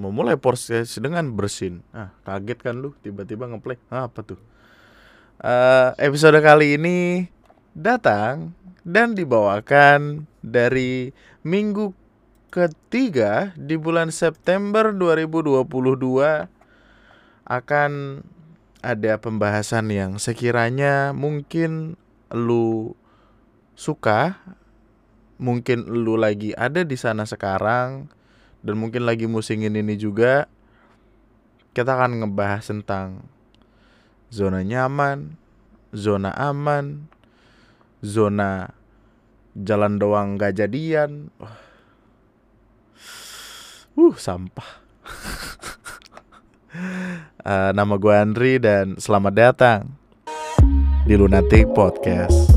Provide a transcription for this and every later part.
Memulai proses dengan bersin. Ah, kaget kan lu tiba-tiba ngeplay. Ah, apa tuh? Uh, episode kali ini datang dan dibawakan dari minggu ketiga di bulan September 2022 akan ada pembahasan yang sekiranya mungkin lu suka, mungkin lu lagi ada di sana sekarang dan mungkin lagi musingin ini juga. Kita akan ngebahas tentang zona nyaman, zona aman, zona jalan doang gak jadian. Uh, sampah. uh, nama gue Andri dan selamat datang di Lunatic Podcast.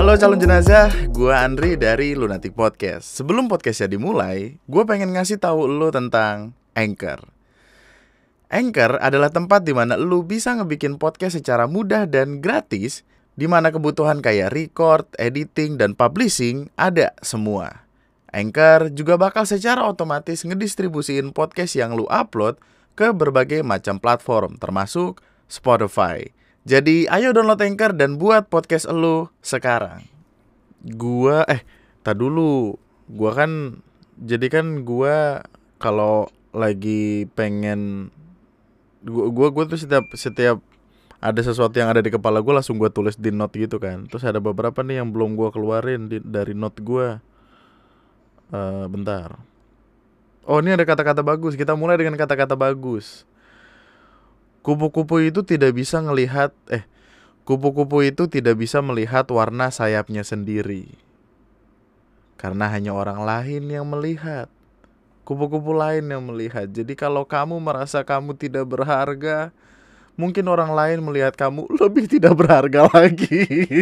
Halo calon jenazah, gue Andri dari Lunatic Podcast. Sebelum podcastnya dimulai, gue pengen ngasih tahu lo tentang Anchor. Anchor adalah tempat di mana lo bisa ngebikin podcast secara mudah dan gratis, di mana kebutuhan kayak record, editing, dan publishing ada semua. Anchor juga bakal secara otomatis ngedistribusiin podcast yang lu upload ke berbagai macam platform, termasuk Spotify. Jadi ayo download Anchor dan buat podcast lu sekarang. Gua eh tak dulu. Gua kan jadi kan gua kalau lagi pengen gua gua, gua tuh setiap setiap ada sesuatu yang ada di kepala gue langsung gue tulis di note gitu kan. Terus ada beberapa nih yang belum gue keluarin di, dari note gue uh, bentar. Oh ini ada kata-kata bagus. Kita mulai dengan kata-kata bagus Kupu-kupu itu tidak bisa melihat eh kupu-kupu itu tidak bisa melihat warna sayapnya sendiri. Karena hanya orang lain yang melihat. Kupu-kupu lain yang melihat. Jadi kalau kamu merasa kamu tidak berharga, mungkin orang lain melihat kamu lebih tidak berharga lagi.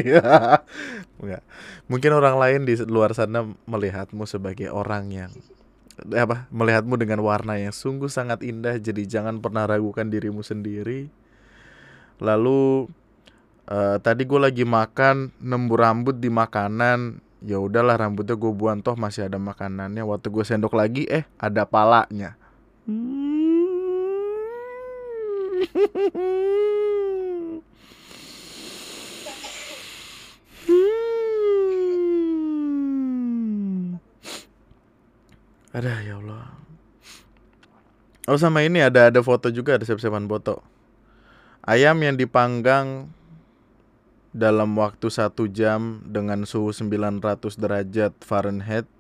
Mungkin orang lain di luar sana melihatmu sebagai orang yang apa melihatmu dengan warna yang sungguh sangat indah jadi jangan pernah ragukan dirimu sendiri. Lalu uh, tadi gue lagi makan nembu rambut di makanan. Ya udahlah rambutnya gue buang toh masih ada makanannya. Waktu gue sendok lagi eh ada palanya Ada ya Allah. Oh sama ini ada ada foto juga ada siap-siapan foto. Ayam yang dipanggang dalam waktu satu jam dengan suhu 900 derajat Fahrenheit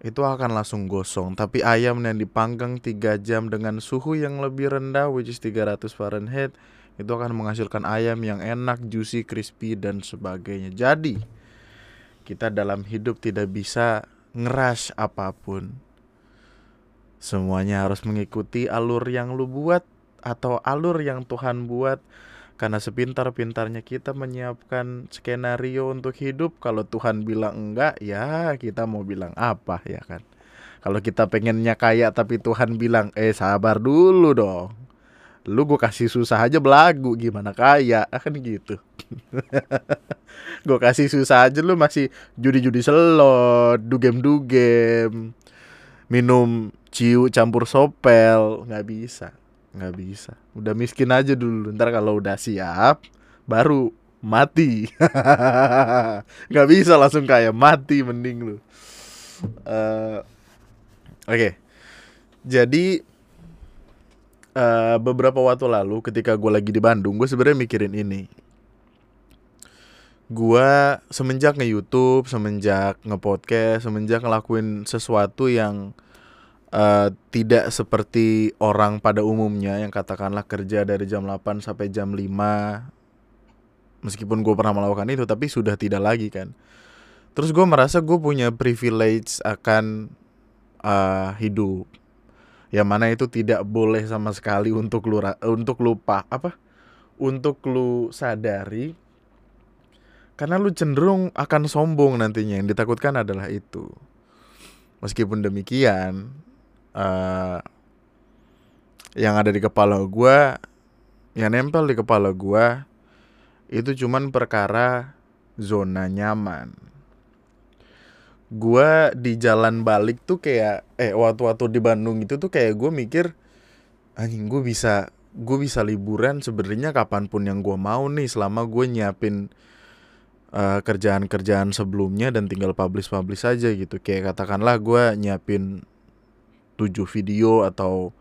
itu akan langsung gosong. Tapi ayam yang dipanggang 3 jam dengan suhu yang lebih rendah which is 300 Fahrenheit itu akan menghasilkan ayam yang enak, juicy, crispy dan sebagainya. Jadi kita dalam hidup tidak bisa ngeras apa pun. Semuanya harus mengikuti alur yang lu buat atau alur yang Tuhan buat. Karena sepintar-pintarnya kita menyiapkan skenario untuk hidup, kalau Tuhan bilang enggak, ya kita mau bilang apa ya kan? Kalau kita pengennya kaya tapi Tuhan bilang, eh sabar dulu dong. Lu gue kasih susah aja belagu gimana kaya kan gitu. gue kasih susah aja lu masih judi-judi selot, dugem-dugem, minum ciu campur sopel, nggak bisa, nggak bisa. Udah miskin aja dulu, ntar kalau udah siap, baru mati. nggak bisa langsung kayak mati mending lu. Uh, Oke, okay. jadi uh, beberapa waktu lalu ketika gue lagi di Bandung, gue sebenarnya mikirin ini gua semenjak nge YouTube, semenjak nge podcast, semenjak ngelakuin sesuatu yang uh, tidak seperti orang pada umumnya yang katakanlah kerja dari jam 8 sampai jam 5 meskipun gue pernah melakukan itu tapi sudah tidak lagi kan terus gue merasa gue punya privilege akan uh, hidup yang mana itu tidak boleh sama sekali untuk lu untuk lupa apa untuk lu sadari karena lu cenderung akan sombong nantinya yang ditakutkan adalah itu. Meskipun demikian, uh, yang ada di kepala gue, yang nempel di kepala gue, itu cuman perkara zona nyaman. Gua di jalan balik tuh kayak eh waktu-waktu di Bandung itu tuh kayak gue mikir anjing gue bisa gue bisa liburan sebenarnya kapan pun yang gue mau nih selama gue nyiapin uh, kerjaan-kerjaan sebelumnya dan tinggal publish-publish aja gitu kayak katakanlah gue nyiapin 7 video atau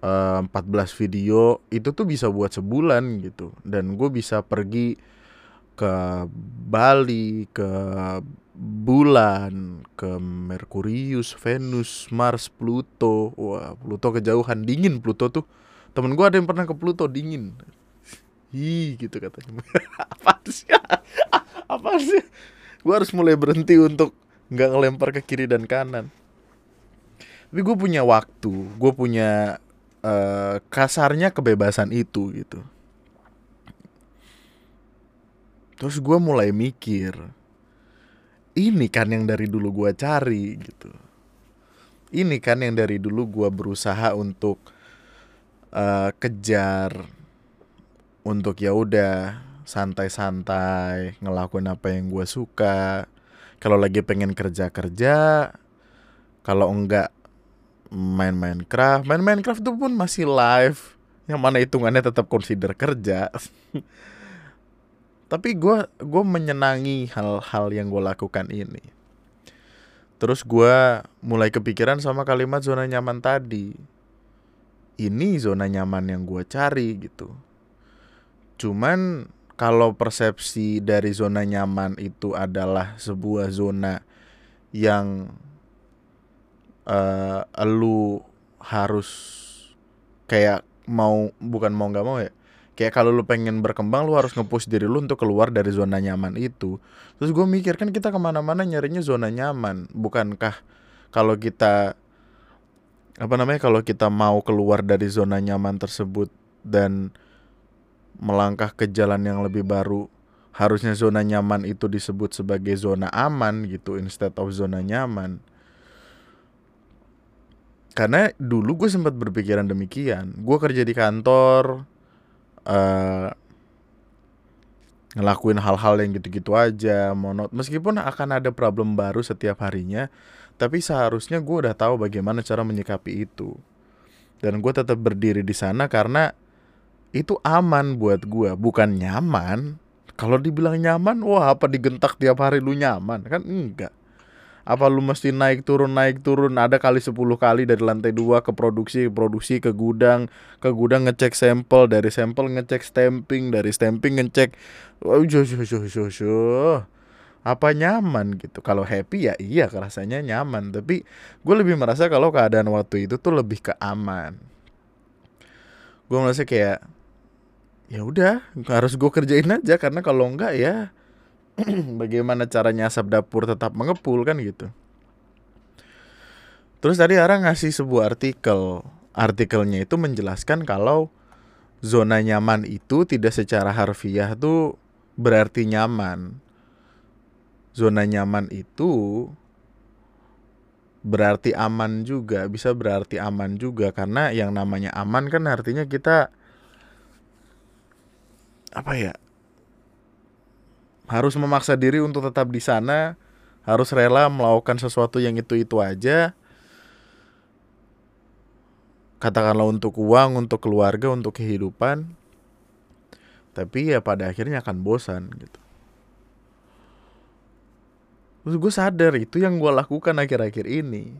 uh, eh, 14 video itu tuh bisa buat sebulan gitu dan gue bisa pergi ke Bali, ke bulan, ke Merkurius, Venus, Mars, Pluto. Wah, Pluto kejauhan dingin Pluto tuh. Temen gue ada yang pernah ke Pluto dingin. Hi, gitu katanya. apa sih? apa sih? Gue harus mulai berhenti untuk nggak ngelempar ke kiri dan kanan. Tapi gue punya waktu, gue punya uh, kasarnya kebebasan itu gitu. Terus gue mulai mikir, ini kan yang dari dulu gue cari gitu. Ini kan yang dari dulu gue berusaha untuk uh, kejar, untuk ya udah santai-santai ngelakuin apa yang gue suka. Kalau lagi pengen kerja kerja, kalau enggak main Minecraft, main Minecraft itu pun masih live, yang mana hitungannya tetap consider kerja. tapi gue gue menyenangi hal-hal yang gue lakukan ini. Terus gue mulai kepikiran sama kalimat zona nyaman tadi. Ini zona nyaman yang gue cari gitu. Cuman kalau persepsi dari zona nyaman itu adalah sebuah zona yang uh, lu harus kayak mau bukan mau nggak mau ya kayak kalau lu pengen berkembang lu harus ngepush diri lu untuk keluar dari zona nyaman itu. Terus gue mikir kan kita ke mana-mana nyarinya zona nyaman. Bukankah kalau kita apa namanya kalau kita mau keluar dari zona nyaman tersebut dan melangkah ke jalan yang lebih baru harusnya zona nyaman itu disebut sebagai zona aman gitu instead of zona nyaman karena dulu gue sempat berpikiran demikian. Gue kerja di kantor uh, ngelakuin hal-hal yang gitu-gitu aja monot. Meskipun akan ada problem baru setiap harinya tapi seharusnya gue udah tahu bagaimana cara menyikapi itu. Dan gue tetap berdiri di sana karena itu aman buat gue. Bukan nyaman. Kalau dibilang nyaman wah apa digentak tiap hari lu nyaman? Kan enggak apa lu mesti naik turun naik turun? Ada kali 10 kali dari lantai dua ke produksi produksi ke gudang ke gudang ngecek sampel dari sampel ngecek stamping dari stamping ngecek oh, apa nyaman gitu? Kalau happy ya iya rasanya nyaman. Tapi gue lebih merasa kalau keadaan waktu itu tuh lebih ke aman. Gue merasa kayak ya udah harus gue kerjain aja. Karena kalau enggak ya bagaimana caranya asap dapur tetap mengepul kan gitu. Terus tadi Ara ngasih sebuah artikel. Artikelnya itu menjelaskan kalau zona nyaman itu tidak secara harfiah tuh berarti nyaman. Zona nyaman itu berarti aman juga, bisa berarti aman juga karena yang namanya aman kan artinya kita apa ya? Harus memaksa diri untuk tetap di sana, harus rela melakukan sesuatu yang itu-itu aja. Katakanlah untuk uang, untuk keluarga, untuk kehidupan. Tapi ya pada akhirnya akan bosan gitu. Terus gue sadar itu yang gue lakukan akhir-akhir ini.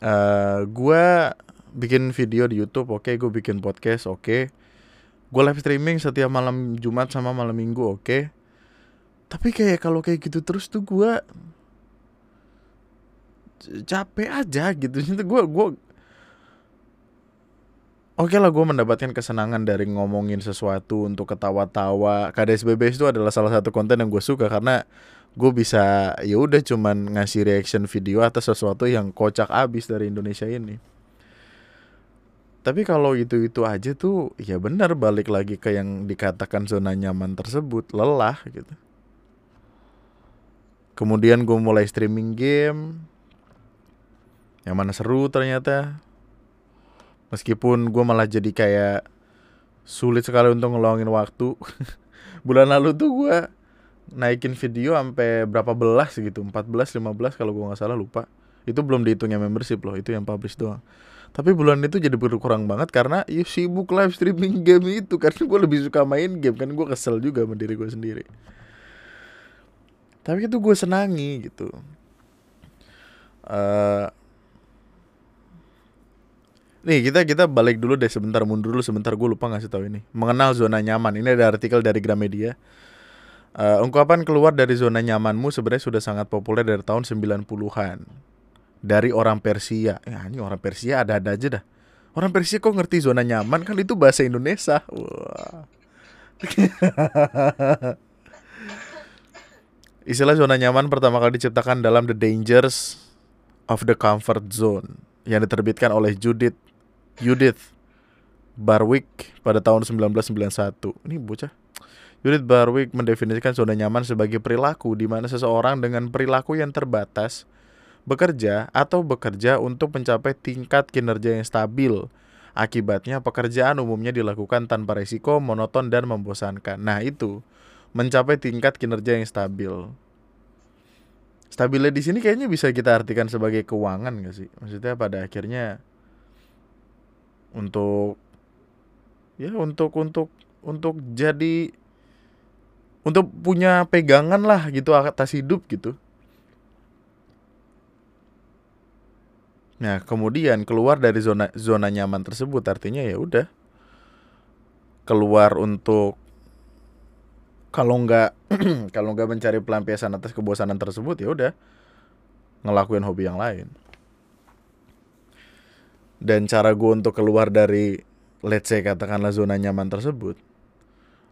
Uh, eh, gue bikin video di YouTube, oke, okay, gue bikin podcast, oke. Okay gue live streaming setiap malam Jumat sama malam Minggu oke okay? tapi kayak kalau kayak gitu terus tuh gue capek aja gitu gue gue Oke okay lah gue mendapatkan kesenangan dari ngomongin sesuatu untuk ketawa-tawa. KDSBBS itu adalah salah satu konten yang gue suka karena gue bisa ya udah cuman ngasih reaction video atas sesuatu yang kocak abis dari Indonesia ini. Tapi kalau itu-itu aja tuh ya benar balik lagi ke yang dikatakan zona nyaman tersebut, lelah gitu. Kemudian gue mulai streaming game. Yang mana seru ternyata. Meskipun gue malah jadi kayak sulit sekali untuk ngeluangin waktu bulan lalu tuh gue naikin video sampai berapa belas gitu 14 15 kalau gue nggak salah lupa itu belum dihitungnya membership loh itu yang publish doang tapi bulan itu jadi berkurang banget karena ya sibuk live streaming game itu. Karena gue lebih suka main game kan gue kesel juga sama gue sendiri. Tapi itu gue senangi gitu. Uh, nih kita kita balik dulu deh sebentar mundur dulu sebentar gue lupa ngasih tahu ini. Mengenal zona nyaman ini ada artikel dari Gramedia. Uh, ungkapan keluar dari zona nyamanmu sebenarnya sudah sangat populer dari tahun 90-an. Dari orang Persia. Ya, ini orang Persia ada-ada aja dah. Orang Persia kok ngerti zona nyaman kan itu bahasa Indonesia. Wah. Istilah zona nyaman pertama kali diciptakan dalam The Dangers of the Comfort Zone yang diterbitkan oleh Judith Judith Barwick pada tahun 1991. Ini bocah Judith Barwick mendefinisikan zona nyaman sebagai perilaku di mana seseorang dengan perilaku yang terbatas bekerja atau bekerja untuk mencapai tingkat kinerja yang stabil. Akibatnya pekerjaan umumnya dilakukan tanpa risiko, monoton dan membosankan. Nah, itu mencapai tingkat kinerja yang stabil. Stabilnya di sini kayaknya bisa kita artikan sebagai keuangan gak sih? Maksudnya pada akhirnya untuk ya untuk untuk untuk jadi untuk punya pegangan lah gitu atas hidup gitu. Nah, kemudian keluar dari zona zona nyaman tersebut artinya ya udah keluar untuk kalau nggak kalau nggak mencari pelampiasan atas kebosanan tersebut ya udah ngelakuin hobi yang lain. Dan cara gue untuk keluar dari let's say katakanlah zona nyaman tersebut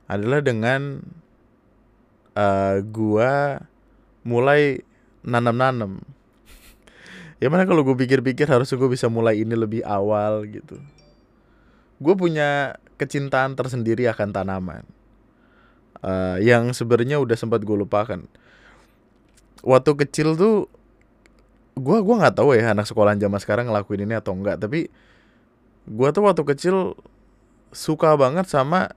adalah dengan uh, gua mulai nanam-nanam. Ya mana kalau gue pikir-pikir harus gue bisa mulai ini lebih awal gitu. Gue punya kecintaan tersendiri akan tanaman. Uh, yang sebenarnya udah sempat gue lupakan. Waktu kecil tuh gue gua nggak tahu ya anak sekolahan zaman sekarang ngelakuin ini atau enggak tapi gue tuh waktu kecil suka banget sama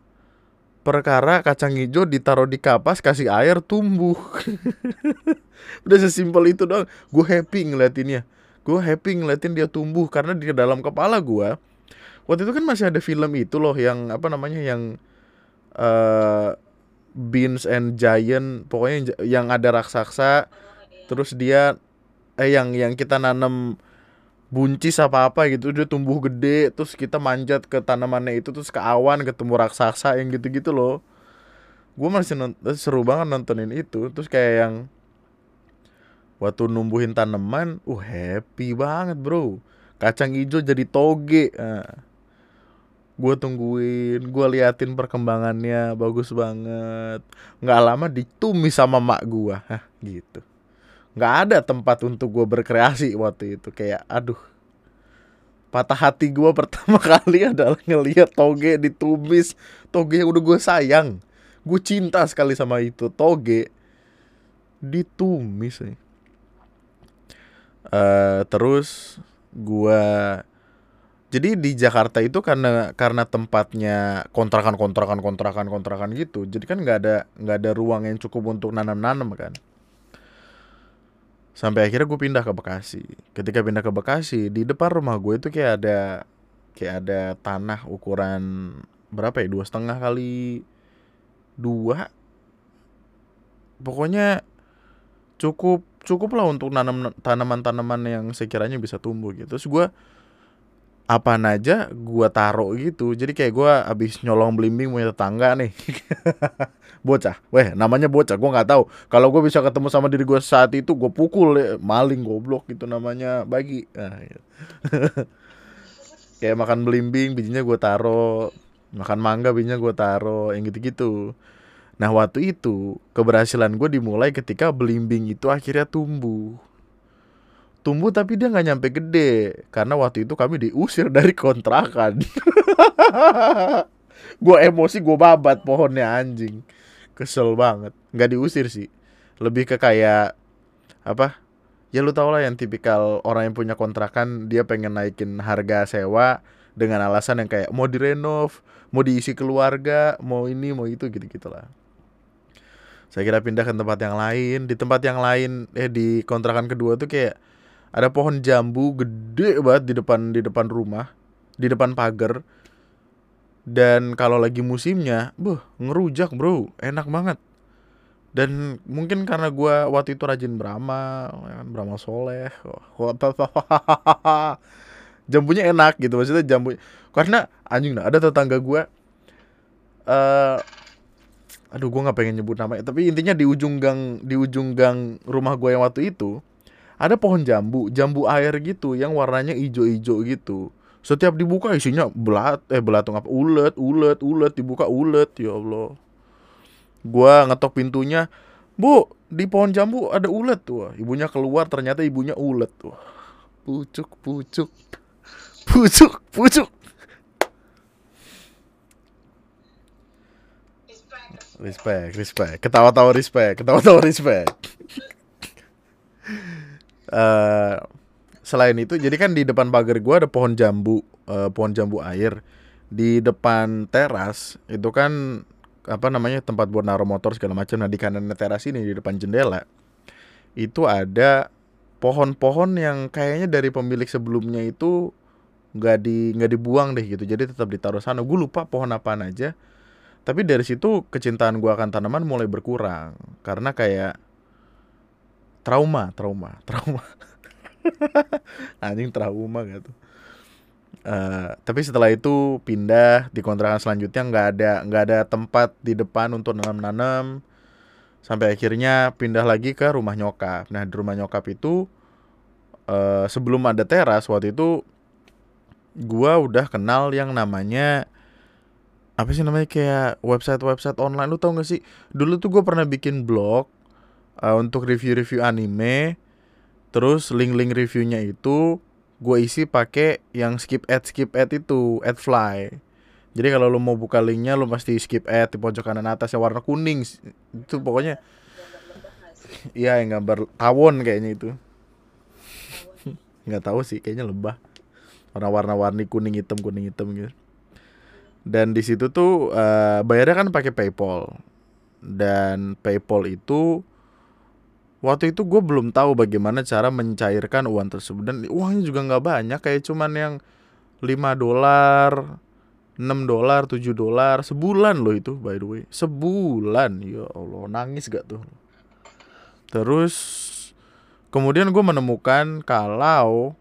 perkara kacang hijau ditaruh di kapas kasih air tumbuh udah sesimpel itu dong gue happy ngeliatinnya gue happy ngeliatin dia tumbuh karena di dalam kepala gue waktu itu kan masih ada film itu loh yang apa namanya yang uh, Beans and Giant pokoknya yang ada raksasa terus dia eh yang yang kita nanam buncis apa apa gitu dia tumbuh gede terus kita manjat ke tanamannya itu terus ke awan ketemu raksasa yang gitu gitu loh. Gue masih nonton, seru banget nontonin itu terus kayak yang waktu numbuhin tanaman uh happy banget bro. Kacang hijau jadi toge. Nah, gue tungguin gue liatin perkembangannya bagus banget. Nggak lama ditumis sama mak gue Hah, gitu. Nggak ada tempat untuk gue berkreasi waktu itu. Kayak aduh. Patah hati gue pertama kali adalah ngelihat toge ditumis. Toge yang udah gue sayang. Gue cinta sekali sama itu. Toge ditumis nih uh, terus gue jadi di Jakarta itu karena karena tempatnya kontrakan kontrakan kontrakan kontrakan gitu. Jadi kan nggak ada nggak ada ruang yang cukup untuk nanam nanam kan. Sampai akhirnya gue pindah ke Bekasi. Ketika pindah ke Bekasi di depan rumah gue itu kayak ada kayak ada tanah ukuran berapa ya? Dua setengah kali dua. Pokoknya cukup cukup lah untuk nanam tanaman-tanaman yang sekiranya bisa tumbuh gitu. Terus gue apa aja gue taruh gitu. Jadi kayak gue abis nyolong belimbing punya tetangga nih. Bocah. Weh namanya bocah gue nggak tahu. Kalau gue bisa ketemu sama diri gue saat itu gue pukul ya. maling goblok gitu namanya bagi. Nah, gitu. kayak makan belimbing bijinya gue taruh. Makan mangga bijinya gue taruh. Yang gitu-gitu nah waktu itu keberhasilan gue dimulai ketika belimbing itu akhirnya tumbuh. Tumbuh tapi dia nggak nyampe gede karena waktu itu kami diusir dari kontrakan. Gue emosi gue babat pohonnya anjing. Kesel banget. Nggak diusir sih. Lebih ke kayak apa? Ya lu tau lah yang tipikal orang yang punya kontrakan dia pengen naikin harga sewa dengan alasan yang kayak mau direnov mau diisi keluarga mau ini mau itu gitu gitulah saya kira pindah ke tempat yang lain. Di tempat yang lain eh di kontrakan kedua tuh kayak ada pohon jambu gede banget di depan di depan rumah di depan pagar. Dan kalau lagi musimnya buh ngerujak bro. Enak banget. Dan mungkin karena gue waktu itu rajin beramal ya kan beramal soleh. Jambunya enak gitu maksudnya jambu karena anjing ada tetangga gue uh, aduh gue nggak pengen nyebut namanya tapi intinya di ujung gang di ujung gang rumah gue yang waktu itu ada pohon jambu jambu air gitu yang warnanya hijau-hijau gitu. Setiap dibuka isinya belat eh belatung apa ulet ulet ulet dibuka ulet ya allah. Gue ngetok pintunya bu di pohon jambu ada ulet. Tuh ibunya keluar ternyata ibunya ulet. Tuh pucuk pucuk. Pucuk pucuk Respect, respect. Ketawa-tawa respect, ketawa-tawa respect. uh, selain itu, jadi kan di depan pagar gue ada pohon jambu, uh, pohon jambu air. Di depan teras itu kan apa namanya tempat buat naruh motor segala macam. Nah di kanan teras ini di depan jendela itu ada pohon-pohon yang kayaknya dari pemilik sebelumnya itu nggak di nggak dibuang deh gitu. Jadi tetap ditaruh sana. Gue lupa pohon apaan aja tapi dari situ kecintaan gue akan tanaman mulai berkurang. Karena kayak trauma trauma trauma. Anjing trauma gitu uh, tapi setelah itu pindah di kontrakan selanjutnya nggak ada nggak ada tempat di depan untuk nanam-nanam. Sampai akhirnya pindah lagi ke rumah nyokap. Nah di rumah nyokap itu uh, sebelum ada teras waktu itu gua udah kenal yang namanya apa sih namanya kayak website-website online. Lu tau gak sih? Dulu tuh gue pernah bikin blog uh, untuk review-review anime. Terus link-link reviewnya itu gue isi pakai yang skip ad skip ad itu ad fly jadi kalau lu mau buka linknya lu pasti skip ad di pojok kanan atas yang warna kuning. Itu pokoknya iya yang gambar tawon kayaknya itu. Nggak tahu sih kayaknya lebah. Warna warna warni kuning hitam kuning hitam gitu dan di situ tuh uh, bayarnya kan pakai PayPal. Dan PayPal itu waktu itu gue belum tahu bagaimana cara mencairkan uang tersebut. Dan uangnya juga nggak banyak kayak cuman yang 5 dolar 6 dolar 7 dolar. Sebulan loh itu by the way. Sebulan ya Allah nangis gak tuh? Terus kemudian gue menemukan kalau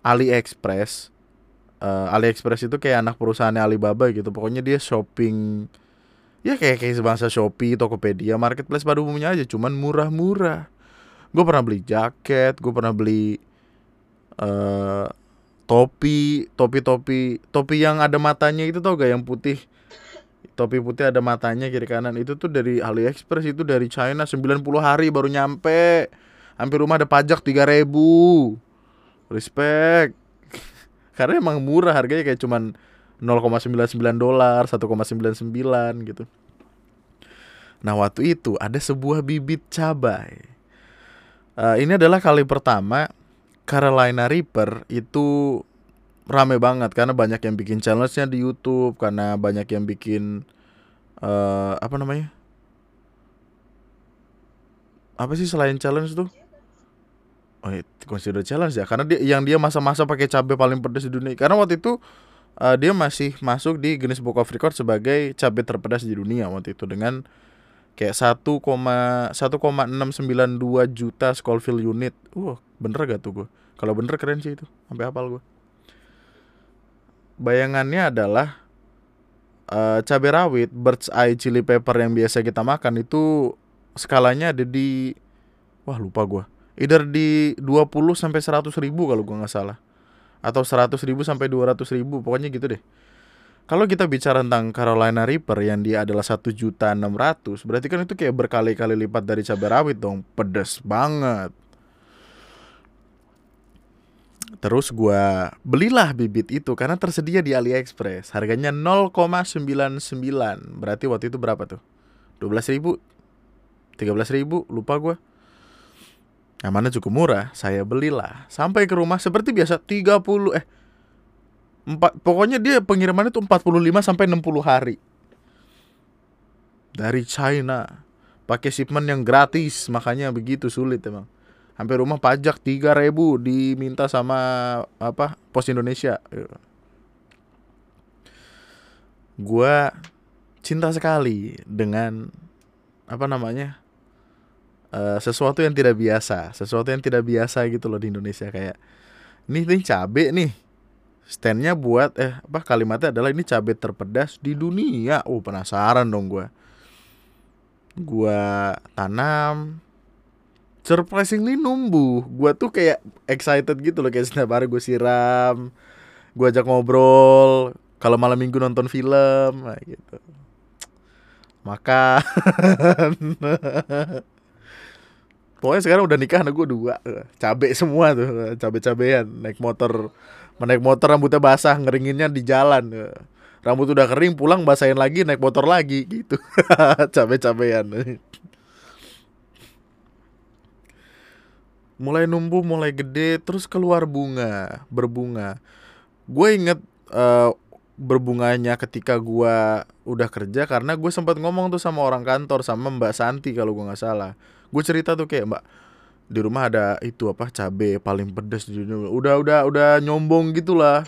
AliExpress uh, AliExpress itu kayak anak perusahaannya Alibaba gitu. Pokoknya dia shopping ya kayak kayak sebangsa Shopee, Tokopedia, marketplace pada umumnya aja, cuman murah-murah. Gue pernah beli jaket, gue pernah beli uh, topi, topi-topi, topi yang ada matanya itu tau gak yang putih. Topi putih ada matanya kiri kanan itu tuh dari AliExpress itu dari China 90 hari baru nyampe. Hampir rumah ada pajak 3000. Respect karena emang murah harganya kayak cuman 0,99 dolar 1,99 gitu. Nah waktu itu ada sebuah bibit cabai. Uh, ini adalah kali pertama Carolina Reaper itu rame banget karena banyak yang bikin challenge-nya di YouTube karena banyak yang bikin uh, apa namanya? Apa sih selain challenge tuh Oh, consider challenge ya karena dia yang dia masa-masa pakai cabai paling pedas di dunia. Karena waktu itu uh, dia masih masuk di Guinness Book of Record sebagai cabai terpedas di dunia waktu itu dengan kayak 1,1,692 juta Scoville unit. Wah, uh, bener gak tuh gue? Kalau bener keren sih itu. Sampai hafal gue. Bayangannya adalah uh, cabai rawit, bird's eye chili pepper yang biasa kita makan itu skalanya ada di wah lupa gue either di 20 sampai 100 ribu kalau gua nggak salah. Atau 100 ribu sampai 200 ribu pokoknya gitu deh. Kalau kita bicara tentang Carolina Reaper yang dia adalah satu juta enam ratus berarti kan itu kayak berkali-kali lipat dari cabai rawit dong. Pedes banget. Terus gua belilah bibit itu karena tersedia di AliExpress. Harganya 0,99 berarti waktu itu berapa tuh? 12 ribu? 13 ribu? Lupa gua yang mana cukup murah, saya belilah. Sampai ke rumah seperti biasa 30 eh empat pokoknya dia pengirimannya tuh 45 sampai 60 hari. Dari China pakai shipment yang gratis makanya begitu sulit emang. Hampir rumah pajak 3000 diminta sama apa pos Indonesia. Gua cinta sekali dengan apa namanya uh, sesuatu yang tidak biasa sesuatu yang tidak biasa gitu loh di Indonesia kayak ini nih cabe nih. Standnya buat eh apa kalimatnya adalah ini cabai terpedas di dunia. Oh penasaran dong gue gue tanam surprisingly numbuh. Gue tuh kayak excited gitu loh kayak setiap hari gue siram gue ajak ngobrol kalau malam minggu nonton film nah gitu. Makan pokoknya sekarang udah nikah anak gue dua. Cabe semua tuh cabe cabean naik motor naik motor rambutnya basah ngeringinnya di jalan. Rambut udah kering pulang basahin lagi naik motor lagi gitu. Cabe cabean mulai numbuh mulai gede terus keluar bunga berbunga. Gue inget uh, berbunganya ketika gue udah kerja karena gue sempat ngomong tuh sama orang kantor sama Mbak Santi kalau gue nggak salah gue cerita tuh kayak mbak di rumah ada itu apa cabe paling pedas di dunia. Udah udah udah nyombong gitulah.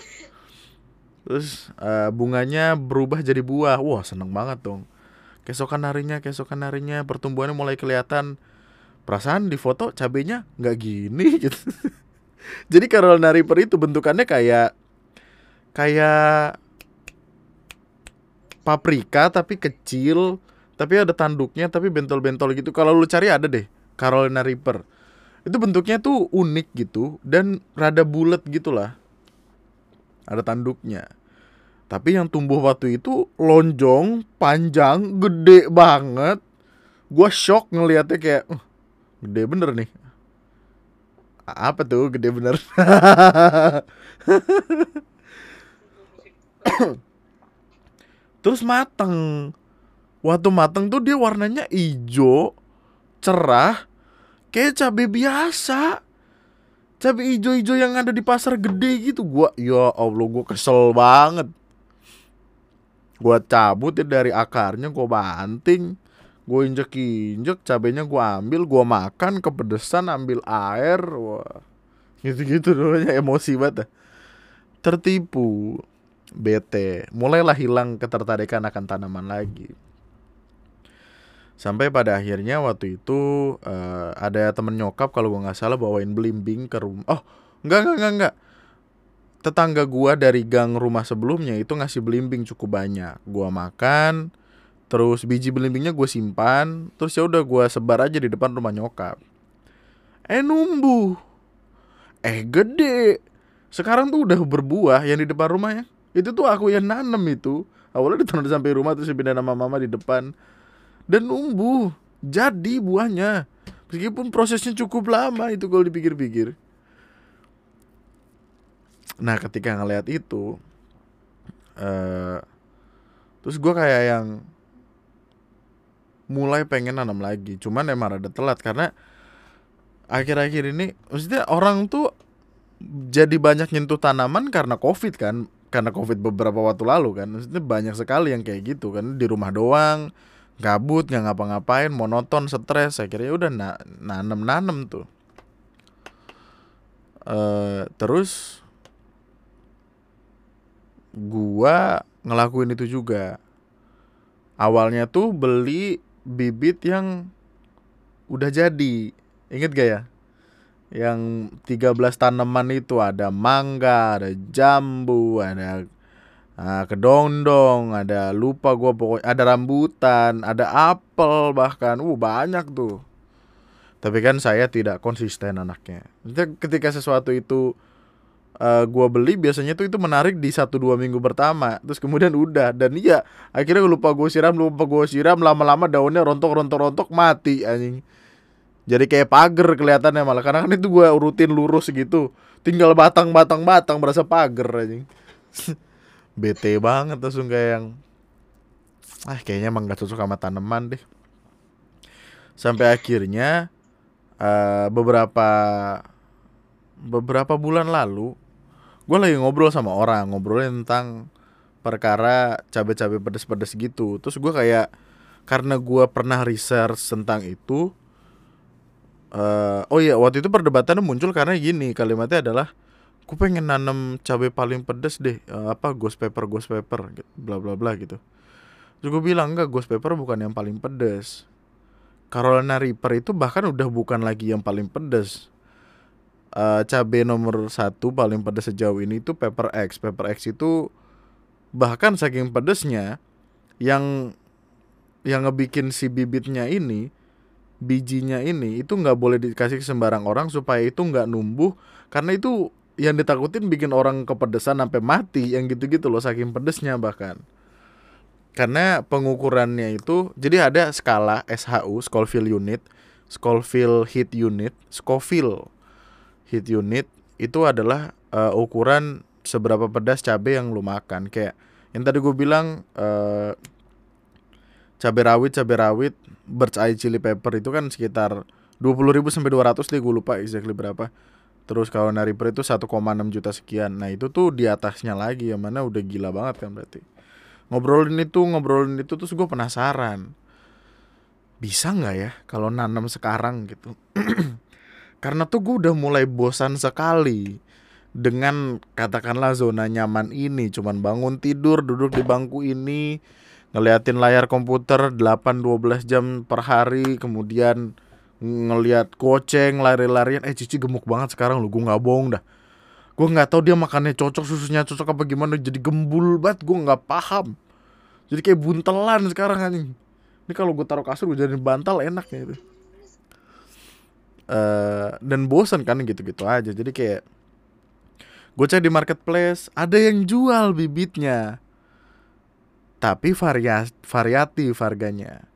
Terus uh, bunganya berubah jadi buah. Wah seneng banget dong. Keesokan harinya keesokan harinya pertumbuhannya mulai kelihatan. Perasaan di foto cabenya nggak gini gitu. Jadi Carolina Reaper itu bentukannya kayak kayak paprika tapi kecil tapi ada tanduknya tapi bentol-bentol gitu. Kalau lu cari ada deh Carolina Reaper. Itu bentuknya tuh unik gitu dan rada bulat gitulah. Ada tanduknya. Tapi yang tumbuh waktu itu lonjong panjang gede banget. Gue shock ngelihatnya kayak uh, gede bener nih. Apa tuh gede bener? Terus mateng waktu mateng tuh dia warnanya hijau cerah kayak cabai biasa. Cabai hijau-hijau yang ada di pasar gede gitu. Gua ya allah gua kesel banget. Gua cabut ya dari akarnya gua banting. Gua injek injek cabenya gua ambil gua makan kepedesan ambil air. Wah gitu gitu namanya emosi banget tertipu. Bete. Mulailah hilang ketertarikan akan tanaman lagi sampai pada akhirnya waktu itu uh, ada temen nyokap kalau gue nggak salah bawain belimbing ke rumah. Oh nggak nggak nggak nggak. Tetangga gua dari gang rumah sebelumnya itu ngasih belimbing cukup banyak. Gua makan terus biji belimbingnya gue simpan terus ya udah gua sebar aja di depan rumah nyokap. Eh numbuh. Eh gede. Sekarang tuh udah berbuah yang di depan rumahnya itu tuh aku yang nanem itu. Awalnya ditanam sampai rumah terus pindah nama mama di depan dan numbuh jadi buahnya. Meskipun prosesnya cukup lama itu kalau dipikir-pikir. Nah ketika ngeliat itu uh, terus gue kayak yang mulai pengen nanam lagi. Cuman emang ada telat karena akhir-akhir ini maksudnya orang tuh jadi banyak nyentuh tanaman karena covid kan. Karena covid beberapa waktu lalu kan. Maksudnya banyak sekali yang kayak gitu kan. Di rumah doang gabut nggak ngapa-ngapain monoton stres. Saya kira ya udah na nanem nanem tuh. Uh, terus gua ngelakuin itu juga. Awalnya tuh beli bibit yang udah jadi. Inget gak ya? Yang 13 tanaman itu ada mangga, ada jambu, ada Nah, kedondong, ada lupa gue pokoknya ada rambutan, ada apel bahkan, uh banyak tuh. Tapi kan saya tidak konsisten anaknya. Jadi ketika sesuatu itu uh, gua beli biasanya tuh itu menarik di satu dua minggu pertama, terus kemudian udah dan iya akhirnya lupa gue siram, lupa gue siram, lama-lama daunnya rontok-rontok-rontok mati anjing. Jadi kayak pagar kelihatannya malah karena kan itu gue rutin lurus gitu, tinggal batang-batang batang berasa pagar anjing. bete banget langsung kayak yang ah kayaknya emang gak cocok sama tanaman deh. Sampai akhirnya uh, beberapa beberapa bulan lalu gue lagi ngobrol sama orang ngobrolin tentang perkara cabai-cabai pedes-pedes gitu. Terus gue kayak karena gue pernah research tentang itu uh, oh iya waktu itu perdebatannya muncul karena gini kalimatnya adalah gue pengen nanam cabai paling pedes deh uh, apa ghost pepper ghost pepper bla bla bla gitu. Gue bilang enggak ghost pepper bukan yang paling pedes. Carolina Reaper itu bahkan udah bukan lagi yang paling pedes. Uh, cabai nomor satu paling pedas sejauh ini itu pepper X. Pepper X itu bahkan saking pedesnya yang yang ngebikin si bibitnya ini bijinya ini itu nggak boleh dikasih ke sembarang orang supaya itu nggak numbuh karena itu yang ditakutin bikin orang kepedesan sampai mati yang gitu-gitu loh saking pedesnya bahkan. Karena pengukurannya itu jadi ada skala SHU Scoville unit Scoville heat unit Scoville heat unit itu adalah uh, ukuran seberapa pedas cabai yang lu makan. Kayak yang tadi gue bilang uh, cabai rawit cabai rawit birch eye chili pepper itu kan sekitar 20 ribu sampai 200 deh gue lupa exactly berapa terus kalau Reaper itu 1,6 juta sekian. Nah itu tuh di atasnya lagi yang mana udah gila banget kan berarti. Ngobrolin itu ngobrolin itu terus gue penasaran. Bisa nggak ya kalau nanam sekarang gitu? Karena tuh gue udah mulai bosan sekali dengan katakanlah zona nyaman ini. Cuman bangun tidur duduk di bangku ini ngeliatin layar komputer 8-12 jam per hari kemudian ngeliat goceng lari-larian. Eh cici gemuk banget sekarang lu gue nggak bohong dah. Gue nggak tahu dia makannya cocok susunya cocok apa gimana jadi gembul banget gue nggak paham. Jadi kayak buntelan sekarang anjing. Ini kalau gue taruh kasur gue jadi bantal enak ya itu. Uh, dan bosan kan gitu-gitu aja. Jadi kayak gue cek di marketplace ada yang jual bibitnya. Tapi varia variatif harganya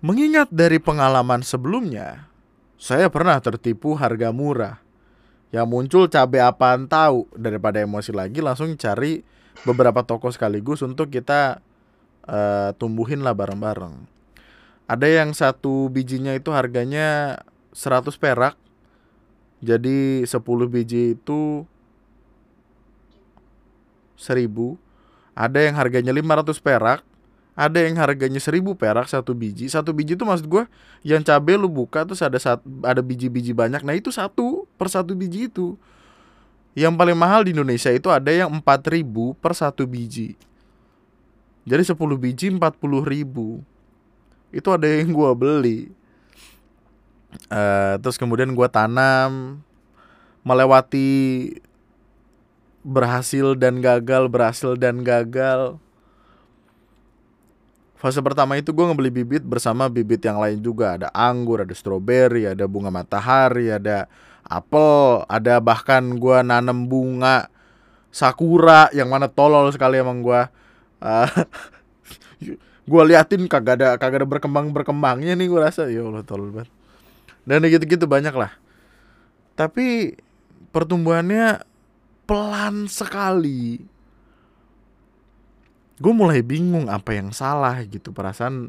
mengingat dari pengalaman sebelumnya saya pernah tertipu harga murah yang muncul cabai apaan tahu daripada emosi lagi langsung cari beberapa toko sekaligus untuk kita uh, tumbuhin lah bareng-bareng ada yang satu bijinya itu harganya 100 perak jadi 10 biji itu 1000. Ada yang harganya 500 perak, ada yang harganya 1000 perak satu biji. Satu biji itu maksud gue yang cabe lu buka terus ada sat, ada biji-biji banyak. Nah, itu satu per satu biji itu. Yang paling mahal di Indonesia itu ada yang 4000 per satu biji. Jadi 10 biji 40 ribu. Itu ada yang gue beli uh, terus kemudian gue tanam melewati berhasil dan gagal berhasil dan gagal fase pertama itu gue ngebeli bibit bersama bibit yang lain juga. Ada anggur ada stroberi ada bunga matahari ada apel ada bahkan gue nanam bunga sakura yang mana tolol sekali emang gue uh, gue liatin kagak ada kagak ada berkembang berkembangnya nih gue rasa. Ya allah tolol banget. Dan gitu-gitu banyak lah tapi pertumbuhannya pelan sekali gue mulai bingung apa yang salah gitu perasaan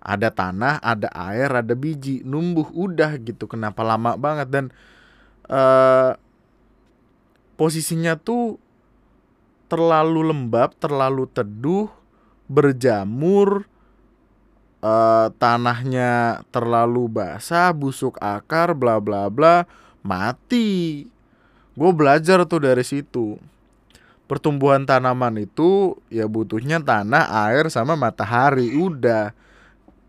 ada tanah ada air ada biji numbuh udah gitu kenapa lama banget dan uh, posisinya tuh terlalu lembab terlalu teduh berjamur uh, tanahnya terlalu basah, busuk akar, bla bla bla, mati. Gue belajar tuh dari situ. Pertumbuhan tanaman itu ya butuhnya tanah, air, sama matahari. Udah.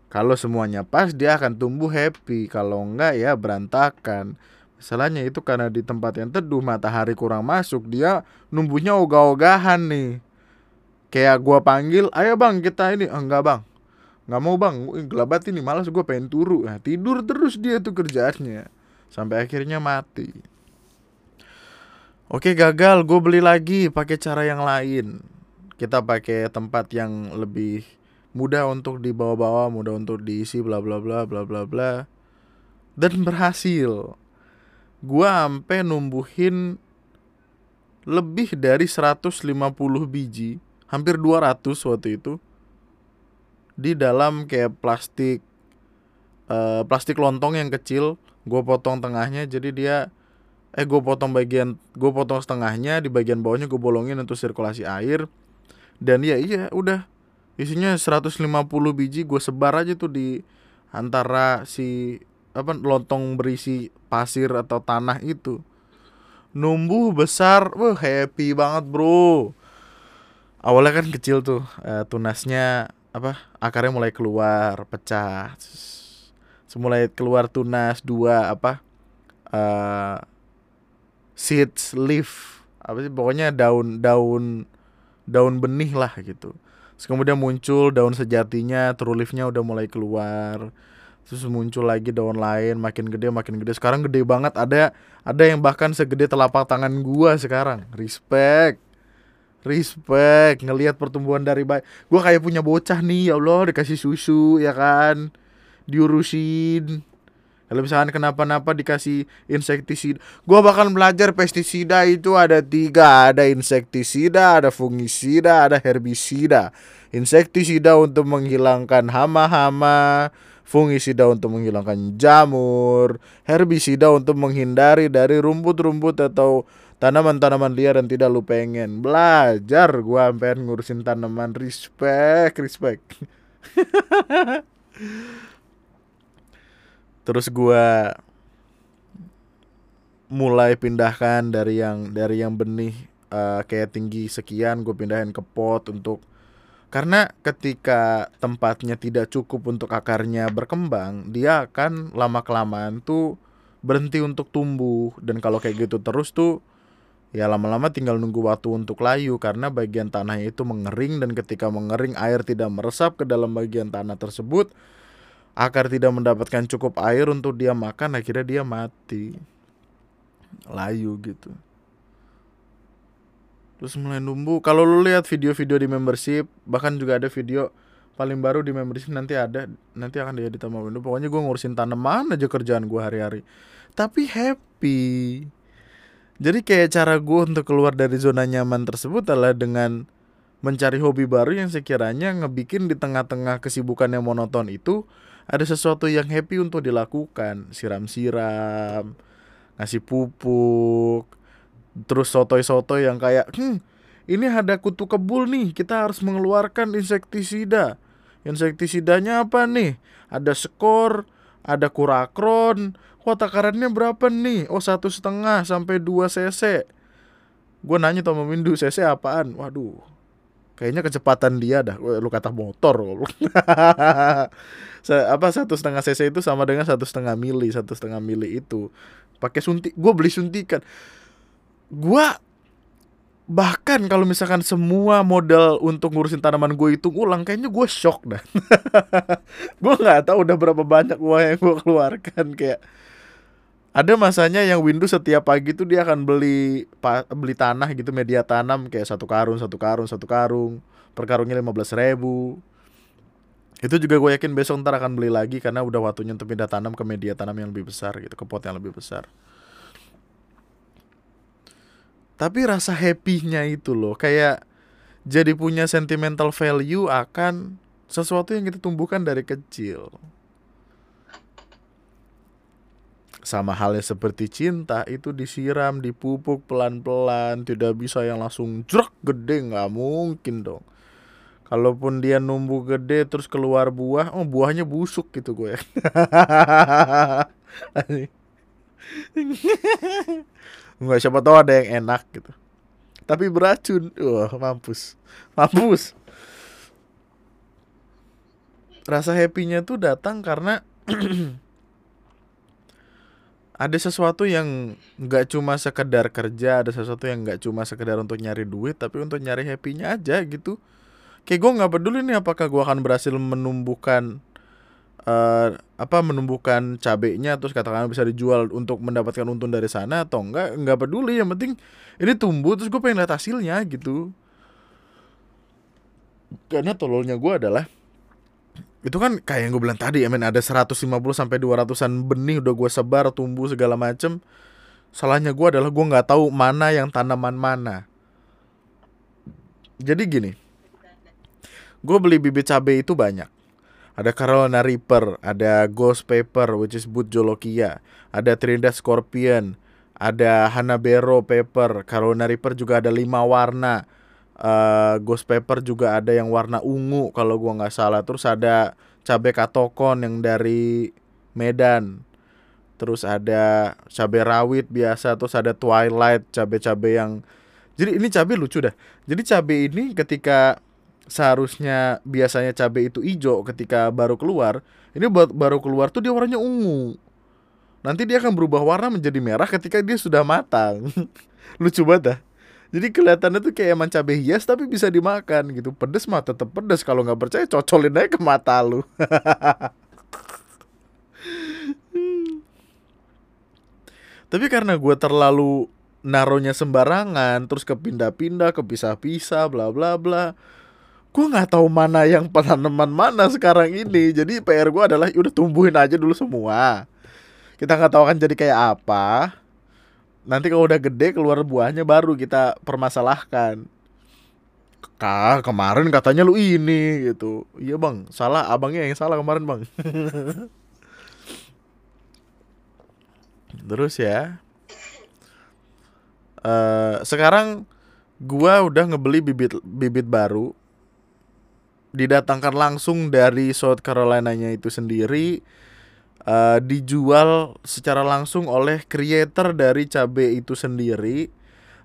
Kalau semuanya pas dia akan tumbuh happy. Kalau enggak ya berantakan. Masalahnya itu karena di tempat yang teduh matahari kurang masuk dia numbuhnya ogah-ogahan nih. Kayak gua panggil, ayo bang kita ini enggak bang nggak mau bang gelabat ini malas gue pengen turu nah, tidur terus dia tuh kerjaannya sampai akhirnya mati oke gagal gue beli lagi pakai cara yang lain. Kita pakai tempat yang lebih mudah untuk dibawa-bawa mudah untuk diisi bla bla bla bla bla bla. Dan berhasil. Gue ampe numbuhin lebih dari 150 biji hampir 200 waktu itu di dalam kayak plastik uh, plastik lontong yang kecil. Gue potong tengahnya jadi dia eh gue potong bagian gue potong setengahnya di bagian bawahnya gue bolongin untuk sirkulasi air. Dan ya iya udah. Isinya 150 biji gue sebar aja tuh di antara si apa lontong berisi pasir atau tanah itu. Numbuh besar wah happy banget bro. Awalnya kan kecil tuh uh, tunasnya apa akarnya mulai keluar pecah. Semulai keluar tunas dua apa uh, seeds leaf apa sih pokoknya daun daun daun benih lah gitu. Terus kemudian muncul daun sejatinya true leafnya udah mulai keluar. Terus muncul lagi daun lain makin gede makin gede. Sekarang gede banget. Ada ada yang bahkan segede telapak tangan gua sekarang. Respect. Respect. Ngelihat pertumbuhan dari bayi. Gua kayak punya bocah nih ya Allah dikasih susu ya kan? Diurusin kalau misalkan kenapa-napa dikasih insektisida Gua bakal belajar pestisida itu ada tiga. Ada insektisida, ada fungisida, ada herbisida. Insektisida untuk menghilangkan hama-hama Fungisida untuk menghilangkan jamur Herbisida untuk menghindari dari rumput-rumput atau tanaman-tanaman liar yang tidak lu pengen. Belajar gua pengen ngurusin tanaman. Respect, respect terus gua mulai pindahkan dari yang dari yang benih uh, kayak tinggi sekian gue pindahin ke pot untuk karena ketika tempatnya tidak cukup untuk akarnya berkembang dia akan lama kelamaan tuh berhenti untuk tumbuh. Dan kalau kayak gitu terus tuh ya lama-lama tinggal nunggu waktu untuk layu karena bagian tanahnya itu mengering dan ketika mengering air tidak meresap ke dalam bagian tanah tersebut akar tidak mendapatkan cukup air untuk dia makan akhirnya dia mati. Layu gitu. Terus mulai numbuh. Kalau lu lihat video-video di membership bahkan juga ada video paling baru di membership nanti ada nanti akan dia Windows pokoknya gue ngurusin tanaman aja kerjaan gue hari-hari. Tapi happy. Jadi kayak cara gue untuk keluar dari zona nyaman tersebut adalah dengan mencari hobi baru yang sekiranya ngebikin di tengah-tengah kesibukan yang monoton itu ada sesuatu yang happy untuk dilakukan. Siram-siram ngasih pupuk terus sotoy-sotoy yang kayak hmm ini ada kutu kebul nih kita harus mengeluarkan insektisida. Insektisidanya apa nih? Ada skor ada kurakron. Wah takarannya berapa nih? Oh satu setengah sampai dua cc. Gue nanya sama Windu cc apaan? Waduh kayaknya kecepatan dia dah. Lu kata motor apa satu setengah cc itu sama dengan satu setengah mili satu setengah mili itu. Pakai suntik gue beli suntikan. Gue bahkan kalau misalkan semua modal untuk ngurusin tanaman gue itu ulang kayaknya gue shock dah. Gue nggak tahu udah berapa banyak uang yang gue keluarkan kayak ada masanya yang Windows setiap pagi tuh dia akan beli beli tanah gitu media tanam kayak satu karung satu karung satu karung per karungnya lima belas ribu. Itu juga gue yakin besok ntar akan beli lagi karena udah waktunya untuk pindah tanam ke media tanam yang lebih besar gitu ke pot yang lebih besar. Tapi rasa happy-nya itu loh kayak jadi punya sentimental value akan sesuatu yang kita tumbuhkan dari kecil sama halnya seperti cinta itu disiram dipupuk pelan-pelan tidak bisa yang langsung jrok gede nggak mungkin dong. Kalaupun dia numbuh gede terus keluar buah oh buahnya busuk gitu gue. Nggak siapa tahu ada yang enak gitu. Tapi beracun wah mampus mampus. Rasa happynya tuh datang karena ada sesuatu yang nggak cuma sekedar kerja ada sesuatu yang nggak cuma sekedar untuk nyari duit tapi untuk nyari happynya aja gitu. Kayak gue nggak peduli nih apakah gue akan berhasil menumbuhkan uh, apa menumbuhkan cabenya terus katakan bisa dijual untuk mendapatkan untung dari sana atau enggak nggak peduli. Yang penting ini tumbuh terus gue pengen lihat hasilnya gitu. Karena tololnya gue adalah itu kan kayak yang gue bilang tadi ya men ada 150 sampai 200an benih udah gue sebar tumbuh segala macem. Salahnya gue adalah gue nggak tahu mana yang tanaman mana. Jadi gini gue beli bibit cabai itu banyak. Ada Carolina Reaper, ada Ghost Pepper which is Jolokia, ada Trinidad Scorpion, ada Hanabero pepper, Carolina Reaper juga ada lima warna. Uh, Ghost pepper juga ada yang warna ungu kalau gua nggak salah. Terus ada cabai katokon yang dari Medan. Terus ada cabai rawit biasa, terus ada twilight, cabai-cabai yang Jadi ini cabai lucu dah. Jadi cabai ini ketika seharusnya biasanya cabai itu hijau ketika baru keluar, ini baru keluar tuh dia warnanya ungu nanti dia akan berubah warna menjadi merah ketika dia sudah matang lucu banget dah jadi kelihatannya tuh kayak emang cabai hias tapi bisa dimakan gitu. Pedes mah tetap pedes. Kalau nggak percaya cocolin aja ke mata lu. Tapi karena gue terlalu naronya sembarangan terus kepindah-pindah kepisah-pisah bla bla bla gue nggak tahu mana yang tanaman mana sekarang ini. Jadi PR gue adalah udah tumbuhin aja dulu semua. Kita nggak tahu akan jadi kayak apa nanti kalau udah gede keluar buahnya baru kita permasalahkan. Kak, kemarin katanya lu ini gitu. Iya bang, salah abangnya yang salah kemarin bang. Terus ya, uh, sekarang gua udah ngebeli bibit bibit baru, didatangkan langsung dari South Carolina-nya itu sendiri uh, dijual secara langsung oleh creator dari cabe itu sendiri.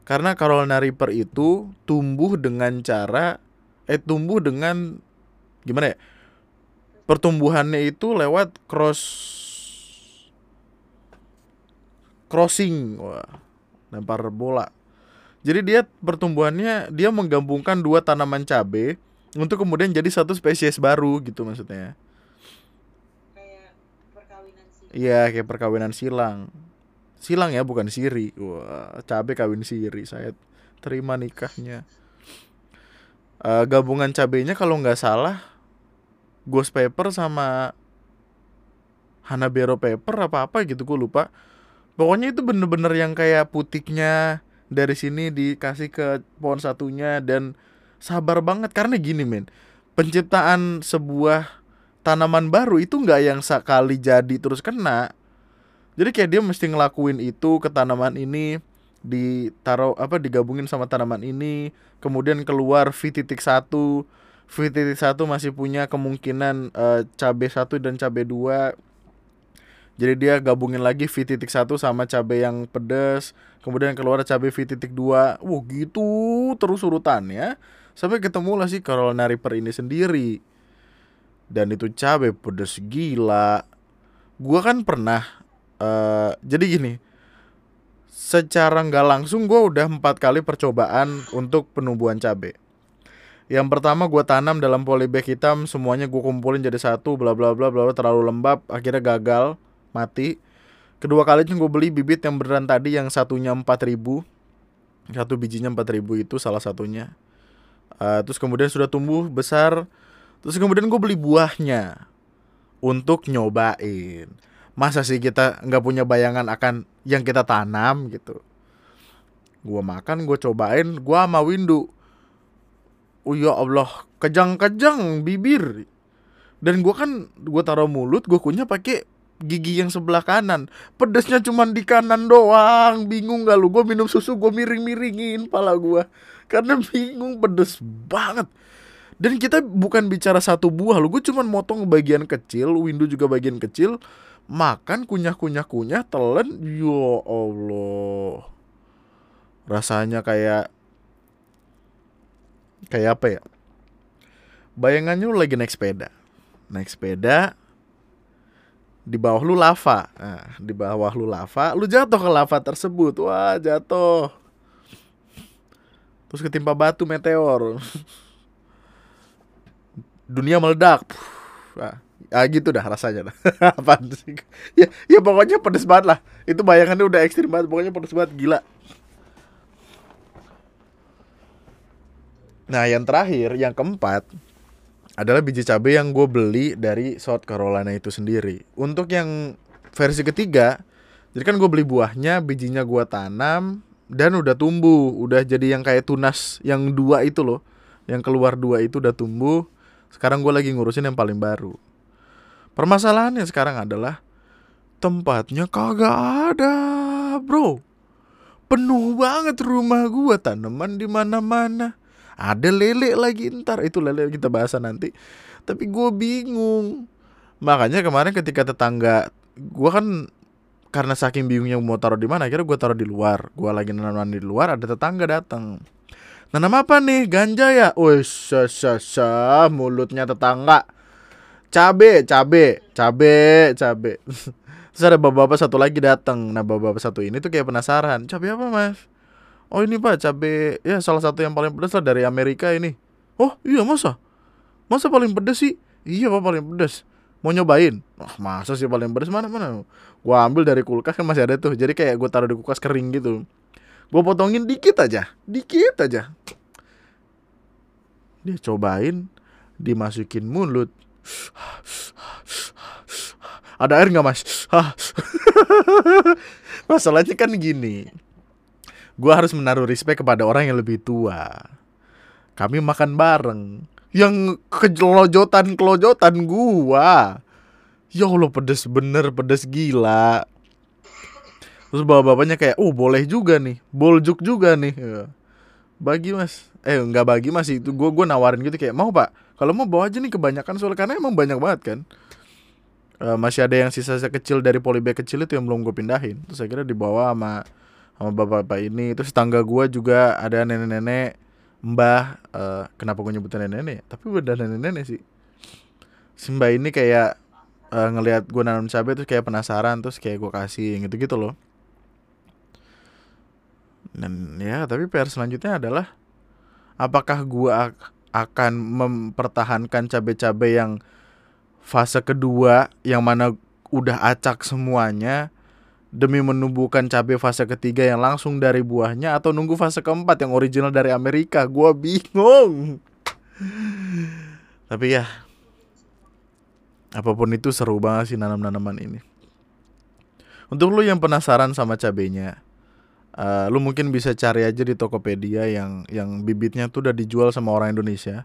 Karena Carolina Reaper itu tumbuh dengan cara eh tumbuh dengan gimana ya pertumbuhannya itu lewat cross crossing. Wah lempar bola. Jadi dia pertumbuhannya dia menggabungkan dua tanaman cabe untuk kemudian jadi satu spesies baru gitu maksudnya Iya kayak perkawinan silang. Silang ya bukan siri. Wah cabe kawin siri. Saya terima nikahnya. Uh, Gabungan cabenya kalau nggak salah Ghost Pepper sama Hanabero Pepper apa-apa gitu gue lupa. Pokoknya itu bener-bener yang kayak putiknya Dari sini dikasih ke pohon satunya Dan sabar banget. Karena gini men Penciptaan sebuah tanaman baru itu nggak yang sekali jadi terus kena. Jadi kayak dia mesti ngelakuin itu ke tanaman ini ditaruh apa digabungin sama tanaman ini kemudian keluar V titik satu. V titik satu masih punya kemungkinan uh, cabe satu dan cabe dua. Jadi dia gabungin lagi V titik satu sama cabe yang pedas kemudian keluar cabe V titik dua. Wah gitu terus urutannya. Sampai ketemu lah sih Carolina Reaper ini sendiri dan itu cabai pedes gila. Gue kan pernah uh, jadi gini secara nggak langsung gue udah empat kali percobaan untuk penumbuhan cabai yang pertama gue tanam dalam polybag hitam semuanya gue kumpulin jadi satu bla bla bla bla terlalu lembab akhirnya gagal mati. Kedua kalinya gue beli bibit yang beneran tadi yang satunya empat ribu. Satu bijinya empat ribu itu salah satunya. Uh, terus kemudian sudah tumbuh besar Terus kemudian gue beli buahnya untuk nyobain. Masa sih kita nggak punya bayangan akan yang kita tanam gitu. Gue makan, gue cobain, gue sama Windu. Oh ya Allah, kejang-kejang bibir. Dan gue kan gue taruh mulut, gue kunyah pakai gigi yang sebelah kanan pedesnya cuma di kanan doang bingung gak lu gue minum susu gue miring miringin pala gue karena bingung pedes banget dan kita bukan bicara satu buah lo gue cuma motong bagian kecil window juga bagian kecil makan kunyah kunyah kunyah telan ya allah. Rasanya kayak kayak apa ya? Bayangannya lu lagi naik sepeda. Naik sepeda di bawah lu lava. Nah, di bawah lu lava lu jatuh ke lava tersebut. Wah jatuh. Terus ketimpa batu meteor dunia meledak. Nah, ya gitu dah rasanya dah. Apa sih? Ya, ya pokoknya pedes banget lah. Itu bayangannya udah ekstrim banget. Pokoknya pedes banget gila. Nah, yang terakhir, yang keempat adalah biji cabai yang gue beli dari South Carolina itu sendiri. Untuk yang versi ketiga, jadi kan gue beli buahnya, bijinya gue tanam dan udah tumbuh, udah jadi yang kayak tunas yang dua itu loh, yang keluar dua itu udah tumbuh sekarang gue lagi ngurusin yang paling baru. Permasalahannya sekarang adalah tempatnya kagak ada, bro. penuh banget rumah gua tanaman di mana-mana. Ada lele lagi ntar itu lele kita bahas nanti. Tapi gue bingung. Makanya kemarin ketika tetangga gua kan karena saking bingungnya mau taruh di mana akhirnya gue taruh di luar. Gua lagi nanam di luar ada tetangga datang nanam apa nih ganja ya Wih, sa, sa, sa, mulutnya tetangga cabe cabe cabe cabe Terus ada bapak-bapak satu lagi datang. Nah, bapak-bapak satu ini tuh kayak penasaran. Cabai apa, Mas? Oh, ini Pak, cabai ya salah satu yang paling pedas lah dari Amerika ini. Oh, iya masa? Masa paling pedas sih? Iya, Pak, paling pedas. Mau nyobain? Wah, masa sih paling pedas mana mana? Gua ambil dari kulkas kan masih ada tuh. Jadi kayak gue taruh di kulkas kering gitu. Gue potongin dikit aja, dikit aja. Dia cobain, dimasukin mulut ada air nggak mas? Masalahnya kan gini, gue harus menaruh respect kepada orang yang lebih tua. Kami makan bareng, yang kelojotan kelojotan gua. Ya Allah pedes bener, pedes gila. Terus bapak-bapaknya kayak, oh boleh juga nih, boljuk juga nih. Ya. Bagi mas, eh nggak bagi mas. Itu gue gue nawarin gitu kayak mau pak, kalau mau bawa aja nih kebanyakan soalnya karena emang banyak banget kan. Uh, masih ada yang sisa-sisa kecil dari polybag kecil itu yang belum gue pindahin. Terus akhirnya dibawa sama sama bapak-bapak ini. Terus tangga gue juga ada nenek-nenek mbah. Uh, kenapa gue nyebutin nenek-nenek tapi udah nenek-nenek sih. Si mbah ini kayak uh, ngelihat gue nanam cabai terus kayak penasaran terus kayak gue kasih gitu-gitu loh dan ya tapi PR selanjutnya adalah apakah gue akan mempertahankan cabai-cabai yang fase kedua yang mana udah acak semuanya demi menumbuhkan cabai fase ketiga yang langsung dari buahnya atau nunggu fase keempat yang original dari Amerika? Gua bingung. Tapi ya apa pun itu seru banget sih nanam-nanaman ini. Untuk lu yang penasaran sama cabenya uh, lu mungkin bisa cari aja di Tokopedia yang yang bibitnya tuh udah dijual sama orang Indonesia.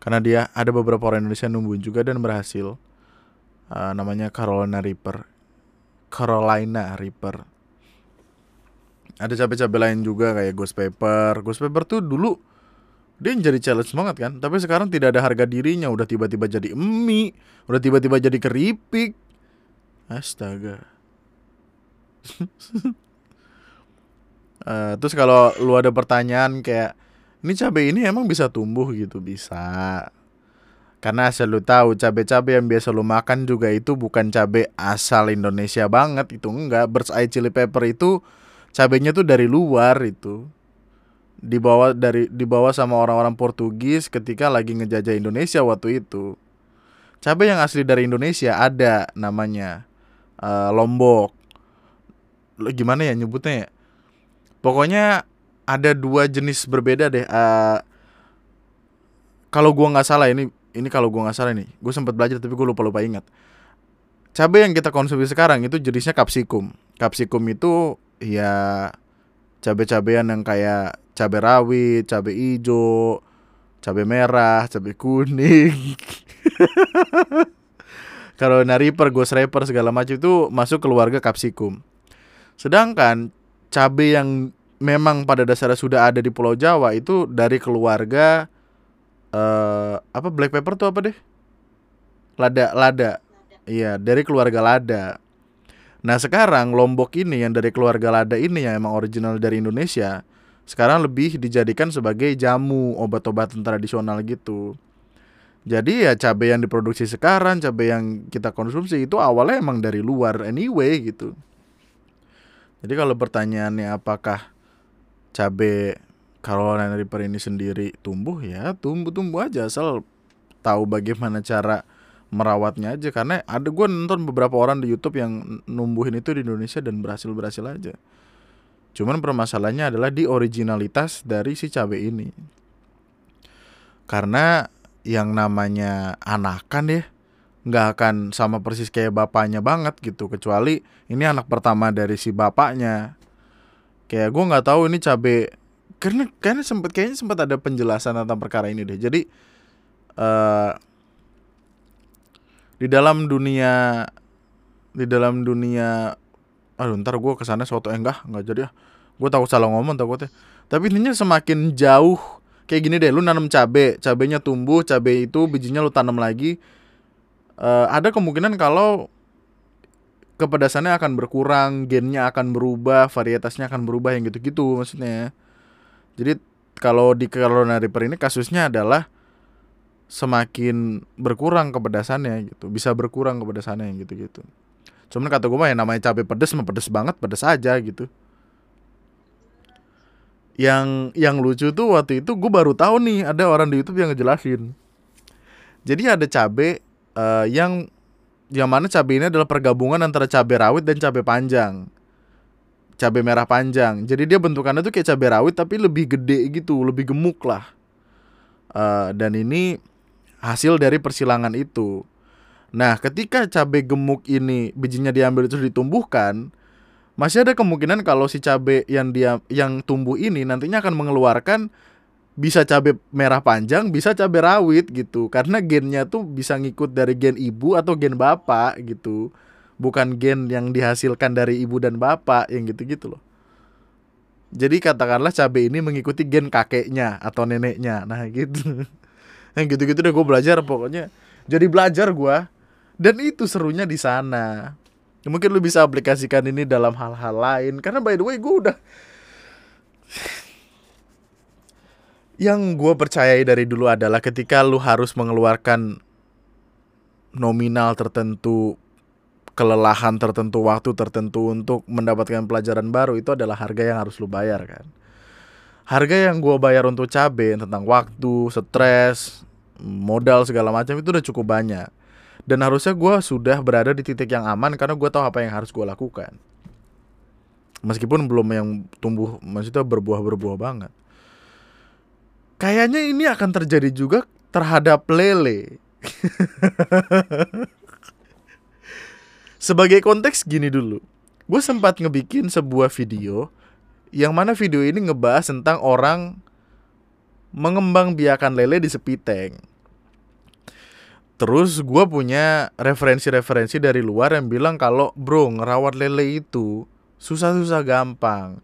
Karena dia ada beberapa orang Indonesia numbuhin juga dan berhasil. Uh, namanya Carolina Reaper. Carolina Reaper. Ada cabai-cabai lain juga kayak Ghost Pepper. Ghost Pepper tuh dulu dia jadi challenge banget kan. Tapi sekarang tidak ada harga dirinya. Udah tiba-tiba jadi mie. Udah tiba-tiba jadi keripik. Astaga uh, terus kalau lu ada pertanyaan kayak ini cabai ini emang bisa tumbuh? Gitu bisa. Karena asal lu tahu cabai-cabai yang biasa lu makan juga itu bukan cabai asal Indonesia banget itu enggak. Birds Eye Chili Pepper itu cabainya tuh dari luar itu. Dibawa dari dibawa sama orang-orang Portugis ketika lagi ngejajah Indonesia waktu itu. Cabai yang asli dari Indonesia ada namanya uh, Lombok. Gimana ya nyebutnya ya pokoknya ada dua jenis berbeda deh. Uh, kalau gua nggak salah ini ini kalau gua nggak salah nih, gue sempat belajar tapi gue lupa lupa ingat. Cabai yang kita konsumsi sekarang itu jenisnya kapsikum. Kapsikum itu ya cabai-cabean yang kayak cabai rawit, cabai hijau, cabai merah, cabai kuning. Kalau Reaper, Ghost Reaper segala macam itu masuk keluarga kapsikum. Sedangkan cabai yang memang pada dasarnya sudah ada di Pulau Jawa itu dari keluarga uh, apa black pepper tuh apa deh? Lada, lada. Iya, dari keluarga lada. Nah, sekarang Lombok ini yang dari keluarga lada ini yang emang original dari Indonesia, sekarang lebih dijadikan sebagai jamu, obat-obatan tradisional gitu. Jadi ya cabai yang diproduksi sekarang, cabai yang kita konsumsi itu awalnya emang dari luar anyway gitu. Jadi kalau pertanyaannya apakah cabe Carolina Reaper ini sendiri tumbuh ya tumbuh-tumbuh aja asal tahu bagaimana cara merawatnya aja karena ada gue nonton beberapa orang di YouTube yang numbuhin itu di Indonesia dan berhasil berhasil aja. Cuman permasalahannya adalah di originalitas dari si cabe ini. Karena yang namanya anakan ya nggak akan sama persis kayak bapaknya banget gitu. Kecuali ini anak pertama dari si bapaknya. Kayak gue nggak tahu ini cabe karena kayaknya sempat kayaknya sempat ada penjelasan tentang perkara ini deh. Jadi uh, di dalam dunia di dalam dunia aduh ntar gue ke sana suatu eh, enggak nggak jadi ya gue takut salah ngomong takutnya. Tapi intinya semakin jauh. Kayak gini deh lu nanam cabe cabenya tumbuh cabe itu bijinya lu tanam lagi uh, ada kemungkinan kalau kepedasannya akan berkurang gennya akan berubah varietasnya akan berubah yang gitu-gitu maksudnya. Jadi kalau di Carolina Reaper ini kasusnya adalah semakin berkurang kepedasannya gitu bisa berkurang kepedasannya yang gitu-gitu. Cuman kata gue mah ya namanya cabai pedes mah pedes banget pedes aja gitu. Yang yang lucu tuh waktu itu gue baru tahu nih ada orang di YouTube yang ngejelasin. Jadi ada cabai uh, yang yang mana cabai ini adalah pergabungan antara cabai rawit dan cabai panjang. Cabai merah panjang. Jadi dia bentukannya tuh kayak cabai rawit tapi lebih gede gitu lebih gemuk lah. Uh, dan ini hasil dari persilangan itu. Nah, ketika cabai gemuk ini bijinya diambil terus ditumbuhkan, masih ada kemungkinan kalau si cabai yang dia yang tumbuh ini nantinya akan mengeluarkan bisa cabai merah panjang, bisa cabai rawit gitu. Karena gennya tuh bisa ngikut dari gen ibu atau gen bapak gitu. Bukan gen yang dihasilkan dari ibu dan bapak yang gitu-gitu loh. Jadi katakanlah cabai ini mengikuti gen kakeknya atau neneknya. Nah, gitu yang gitu-gitu deh gue belajar pokoknya jadi belajar gue dan itu serunya di sana mungkin lu bisa aplikasikan ini dalam hal-hal lain karena by the way gue udah yang gue percayai dari dulu adalah ketika lu harus mengeluarkan nominal tertentu kelelahan tertentu waktu tertentu untuk mendapatkan pelajaran baru itu adalah harga yang harus lu bayar kan harga yang gue bayar untuk cabai tentang waktu, stres, modal segala macam itu udah cukup banyak. Dan harusnya gue sudah berada di titik yang aman karena gue tahu apa yang harus gue lakukan. Meskipun belum yang tumbuh, maksudnya berbuah-berbuah banget. Kayaknya ini akan terjadi juga terhadap lele. Sebagai konteks gini dulu. Gue sempat ngebikin sebuah video yang mana video ini ngebahas tentang orang mengembang biakan lele di sepiteng. Terus gue punya referensi-referensi dari luar yang bilang kalau bro ngerawat lele itu susah-susah gampang.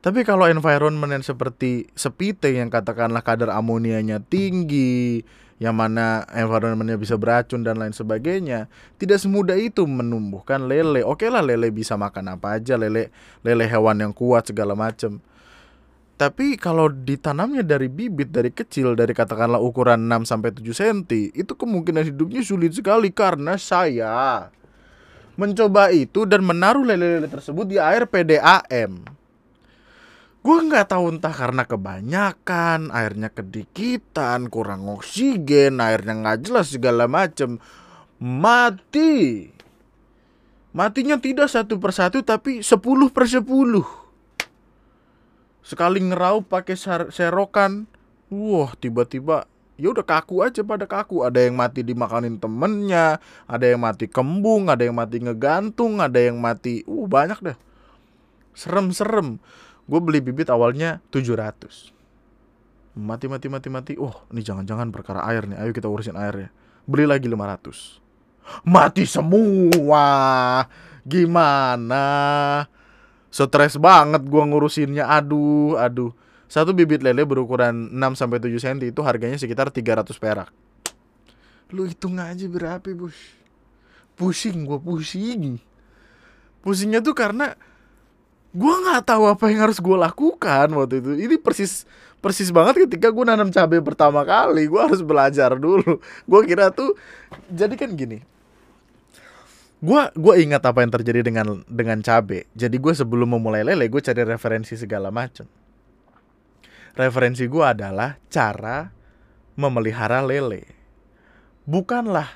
Tapi kalau environment yang seperti sepiteng yang katakanlah kadar amonianya tinggi, yang mana environmentnya bisa beracun dan lain sebagainya tidak semudah itu menumbuhkan lele. Oke lah lele bisa makan apa aja lele lele hewan yang kuat segala macam tapi kalau ditanamnya dari bibit dari kecil dari katakanlah ukuran 6 sampai 7 cm itu kemungkinan hidupnya sulit sekali karena saya mencoba itu dan menaruh lele-lele tersebut di air PDAM gue nggak tahu entah karena kebanyakan airnya kedikitan kurang oksigen airnya nggak jelas segala macem. Mati. Matinya tidak satu persatu tapi sepuluh per sepuluh. Sekali ngeraup pakai serokan wah tiba-tiba ya udah kaku aja pada kaku. Ada yang mati dimakanin temennya ada yang mati kembung ada yang mati ngegantung ada yang mati uh banyak deh serem-serem gue beli bibit awalnya 700 mati mati mati mati. Oh ini jangan-jangan perkara air nih. Ayo kita urusin airnya. Beli lagi 500 mati semua. Gimana? Stres banget gue ngurusinnya. Aduh aduh. Satu bibit lele berukuran 6 sampai 7 cm itu harganya sekitar 300 perak. Lu hitung aja berapa bos pusing gue pusing. Pusingnya tuh karena gue nggak tahu apa yang harus gue lakukan waktu itu. Ini persis persis banget ketika gue nanam cabai pertama kali gue harus belajar dulu. Gue kira tuh jadi kan gini. Gue gue ingat apa yang terjadi dengan dengan cabai. Jadi gue sebelum memulai lele gue cari referensi segala macam referensi gue adalah cara memelihara lele. Bukanlah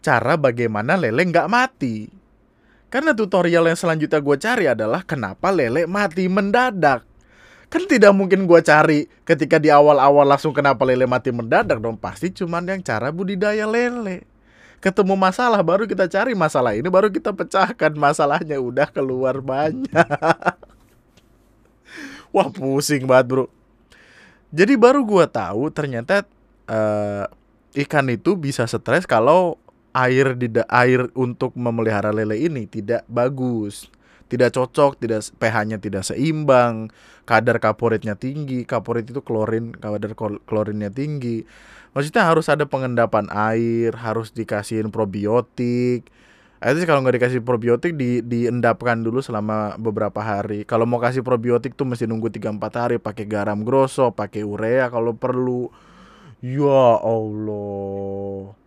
cara bagaimana lele nggak mati karena tutorial yang selanjutnya gue cari adalah kenapa lele mati mendadak. Kan tidak mungkin gue cari ketika di awal-awal langsung kenapa lele mati mendadak dong. Pasti cuman yang cara budidaya lele. Ketemu masalah baru kita cari masalah ini baru kita pecahkan masalahnya udah keluar banyak. Wah pusing banget bro. Jadi baru gue tahu ternyata uh, ikan itu bisa stres kalau air di air untuk memelihara lele ini tidak bagus tidak cocok, tidak pH-nya tidak seimbang, kadar kaporitnya tinggi, kaporit itu klorin, kadar klorinnya tinggi. Maksudnya harus ada pengendapan air, harus dikasihin probiotik. Itu kalau nggak dikasih probiotik di diendapkan dulu selama beberapa hari. Kalau mau kasih probiotik tuh mesti nunggu 3 4 hari pakai garam grosso, pakai urea kalau perlu. Ya Allah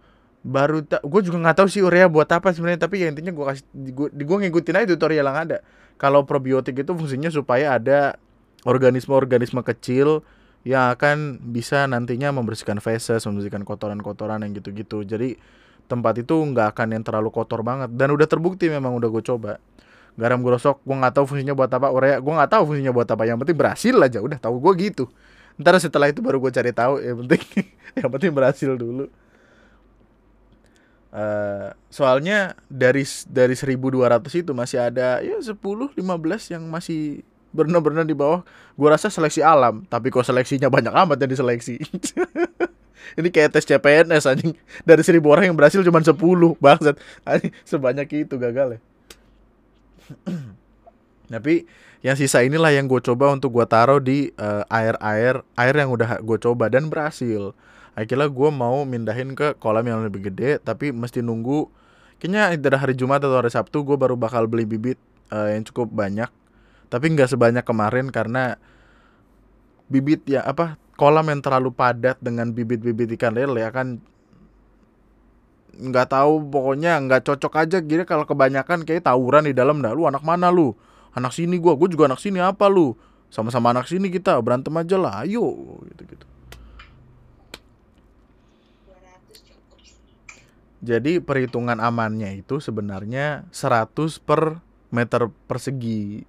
baru tak gue juga nggak tahu sih urea buat apa sebenarnya tapi ya intinya gue kasih gue gue ngikutin aja tutorial yang ada. Kalau probiotik itu fungsinya supaya ada organisme-organisme kecil yang akan bisa nantinya membersihkan feses membersihkan kotoran-kotoran yang gitu-gitu. Jadi tempat itu nggak akan yang terlalu kotor banget. Dan udah terbukti memang udah gue coba. Garam gosok gue nggak tahu fungsinya buat apa. Urea gue nggak tahu fungsinya buat apa. Yang penting berhasil aja udah tahu gue gitu. Ntar setelah itu baru gue cari tahu yang penting yang penting berhasil dulu Uh, soalnya dari dari 1200 itu masih ada ya 10 15 yang masih benar-benar di bawah. Gua rasa seleksi alam, tapi kok seleksinya banyak amat yang diseleksi. Ini kayak tes CPNS anjing. Dari 1000 orang yang berhasil cuma 10, bangsat. Sebanyak itu gagal ya. tapi yang sisa inilah yang gue coba untuk gue taruh di uh, air-air air yang udah gue coba dan berhasil akhirnya gue mau mindahin ke kolam yang lebih gede tapi mesti nunggu kayaknya dari hari Jumat atau hari Sabtu gue baru bakal beli bibit uh, yang cukup banyak. Tapi nggak sebanyak kemarin karena bibit ya apa kolam yang terlalu padat dengan bibit-bibit ikan lele akan nggak tahu pokoknya nggak cocok aja. Gitu kalau kebanyakan kayak tawuran di dalam dah lu anak mana lu? Anak sini gua gue juga anak sini apa lu? Sama-sama anak sini kita berantem aja lah ayo gitu gitu Jadi perhitungan amannya itu sebenarnya 100 per meter persegi.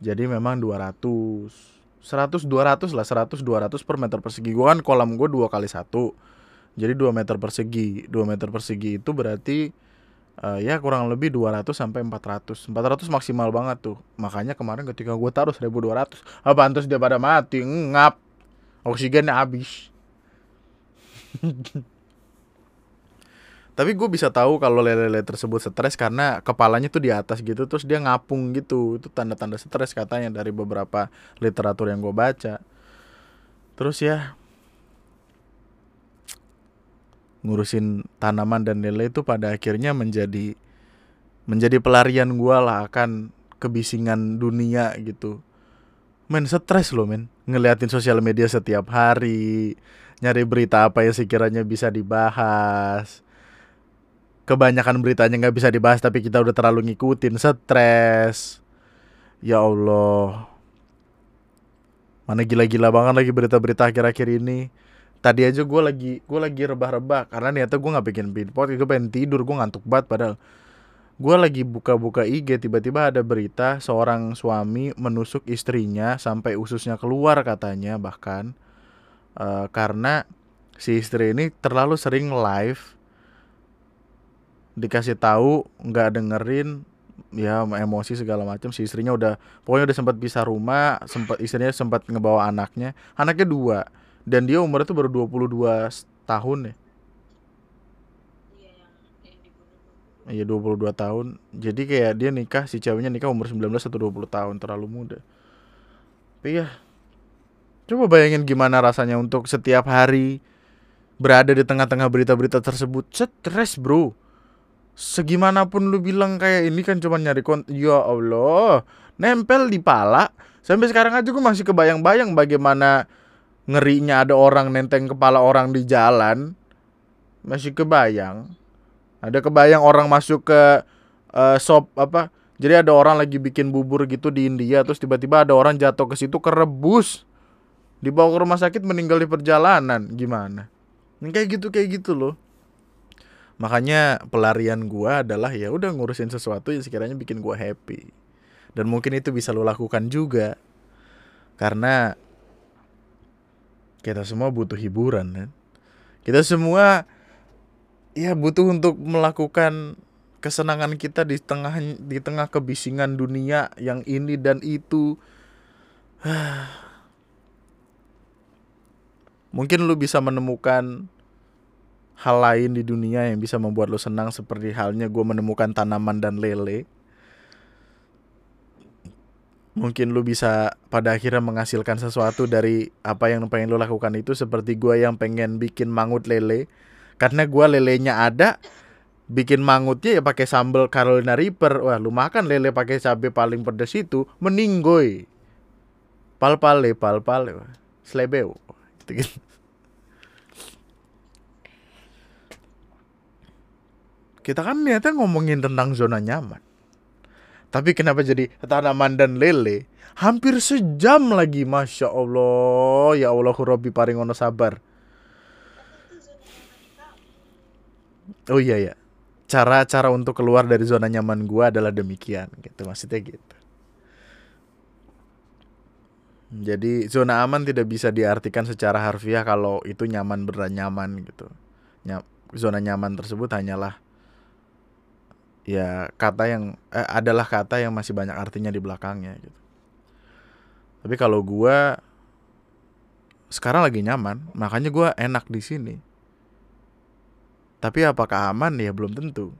Jadi memang 200. 100 200 lah, 100 200 per meter persegi. Gua kan kolam gue dua kali satu. Jadi 2 meter persegi. 2 meter persegi itu berarti uh, ya kurang lebih 200 sampai 400. 400 maksimal banget tuh. Makanya kemarin ketika gue taruh 1200, apa antus dia pada mati, ngap. Oksigennya habis. tapi gue bisa tahu kalau lele-lele tersebut stres karena kepalanya tuh di atas gitu terus dia ngapung gitu. Itu tanda-tanda stres katanya dari beberapa literatur yang gue baca. Terus ya ngurusin tanaman dan lele itu pada akhirnya menjadi menjadi pelarian gue lah akan kebisingan dunia gitu. Men stres loh men. Ngeliatin sosial media setiap hari nyari berita apa yang sekiranya bisa dibahas kebanyakan beritanya nggak bisa dibahas tapi kita udah terlalu ngikutin stres. Ya Allah. Mana gila-gila banget lagi berita-berita akhir-akhir ini. Tadi aja gue lagi gue lagi rebah-rebah karena niatnya gue nggak bikin pinpot gue pengen tidur gue ngantuk banget padahal. Gue lagi buka-buka IG tiba-tiba ada berita seorang suami menusuk istrinya sampai ususnya keluar katanya bahkan. Uh, karena si istri ini terlalu sering live dikasih tahu nggak dengerin ya emosi segala macam si istrinya udah pokoknya udah sempat bisa rumah sempat istrinya sempat ngebawa anaknya. Anaknya dua dan dia umurnya tuh baru 22 tahun ya. Iya 22 tahun. Jadi kayak dia nikah Si ceweknya nikah umur 19 atau 20 tahun Terlalu muda. Tapi ya Coba bayangin gimana rasanya untuk setiap hari Berada di tengah-tengah berita-berita tersebut. Stres bro segimanapun lu bilang kayak ini kan cuma nyari konten ya Allah nempel di pala. Sampai sekarang aja gue masih kebayang-bayang bagaimana ngerinya ada orang nenteng kepala orang di jalan. Masih kebayang. Ada kebayang orang masuk ke uh, shop apa? Jadi ada orang lagi bikin bubur gitu di India terus tiba-tiba ada orang jatuh ke situ kerebus. Dibawa ke rumah sakit meninggal di perjalanan. Gimana? Kayak gitu kayak gitu loh makanya pelarian gue adalah ya udah ngurusin sesuatu yang sekiranya bikin gue happy. Dan mungkin itu bisa lo lakukan juga. Karena kita semua butuh hiburan kan? Kita semua ya butuh untuk melakukan kesenangan kita di tengah di tengah kebisingan dunia yang ini dan itu. Mungkin lu bisa menemukan hal lain di dunia yang bisa membuat lo senang seperti halnya gue menemukan tanaman dan lele. mungkin lu bisa pada akhirnya menghasilkan sesuatu dari apa yang pengen lu lakukan itu seperti gua yang pengen bikin mangut lele. Karena gua lelenya ada bikin mangutnya ya pakai sambal Carolina Reaper. Wah lu makan lele pakai cabai paling pedas itu meninggoy pal pale pal pale slebeo. Gitu, gitu. Kita kan niatnya ngomongin tentang zona nyaman tapi kenapa jadi tanaman dan lele? Hampir sejam lagi, masya Allah. Ya Allah, Robi paringono sabar. Oh iya ya. Cara-cara untuk keluar dari zona nyaman gua adalah demikian, gitu maksudnya gitu. Jadi zona aman tidak bisa diartikan secara harfiah kalau itu nyaman beneran nyaman gitu. Zona nyaman tersebut hanyalah ya kata yang eh, adalah kata yang masih banyak artinya di belakangnya gitu. Tapi kalau gua sekarang lagi nyaman, makanya gua enak di sini. Tapi apakah aman ya belum tentu.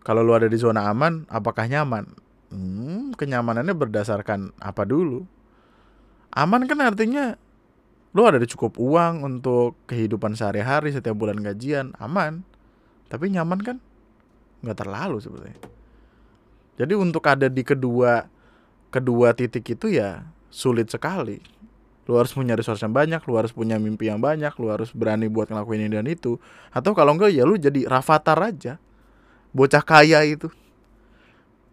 Kalau lu ada di zona aman, apakah nyaman? Hmm, kenyamanannya berdasarkan apa dulu? Aman kan artinya lu ada cukup uang untuk kehidupan sehari-hari setiap bulan gajian, aman. Tapi nyaman kan? Nggak terlalu sebetulnya jadi untuk ada di kedua kedua titik itu ya sulit sekali. Lu harus punya resource yang banyak lu harus punya mimpi yang banyak lu harus berani buat ngelakuin ini dan itu. Atau kalau enggak ya lu jadi rafatar aja. Bocah kaya itu.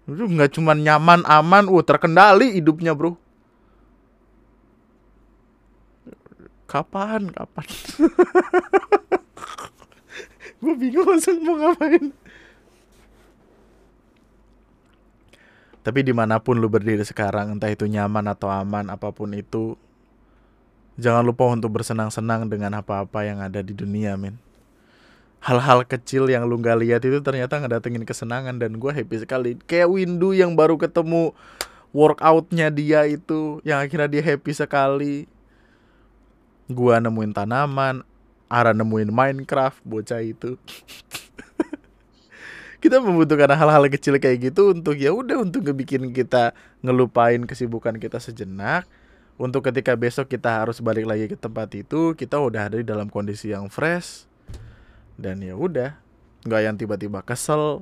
Lu nggak cuma nyaman aman uh terkendali hidupnya bro. Kapan kapan? Gue bingung langsung mau ngapain Tapi di mana pun lu berdiri sekarang, entah itu nyaman atau aman, apa pun itu, jangan lupa untuk bersenang-senang dengan apa-apa yang ada di dunia, men. Hal-hal kecil yang lu gak lihat itu ternyata ngedatengin kesenangan dan gue happy sekali. Kayak Windu yang baru ketemu workoutnya dia itu, yang akhirnya dia happy sekali. Gua nemuin tanaman, Ara nemuin Minecraft, bocah itu. kita membutuhkan hal-hal kecil kayak gitu untuk ya udah untuk ngebikin kita ngelupain kesibukan kita sejenak. Untuk ketika besok kita harus balik lagi ke tempat itu kita udah ada di dalam kondisi yang fresh. Dan ya udah nggak yang tiba-tiba kesel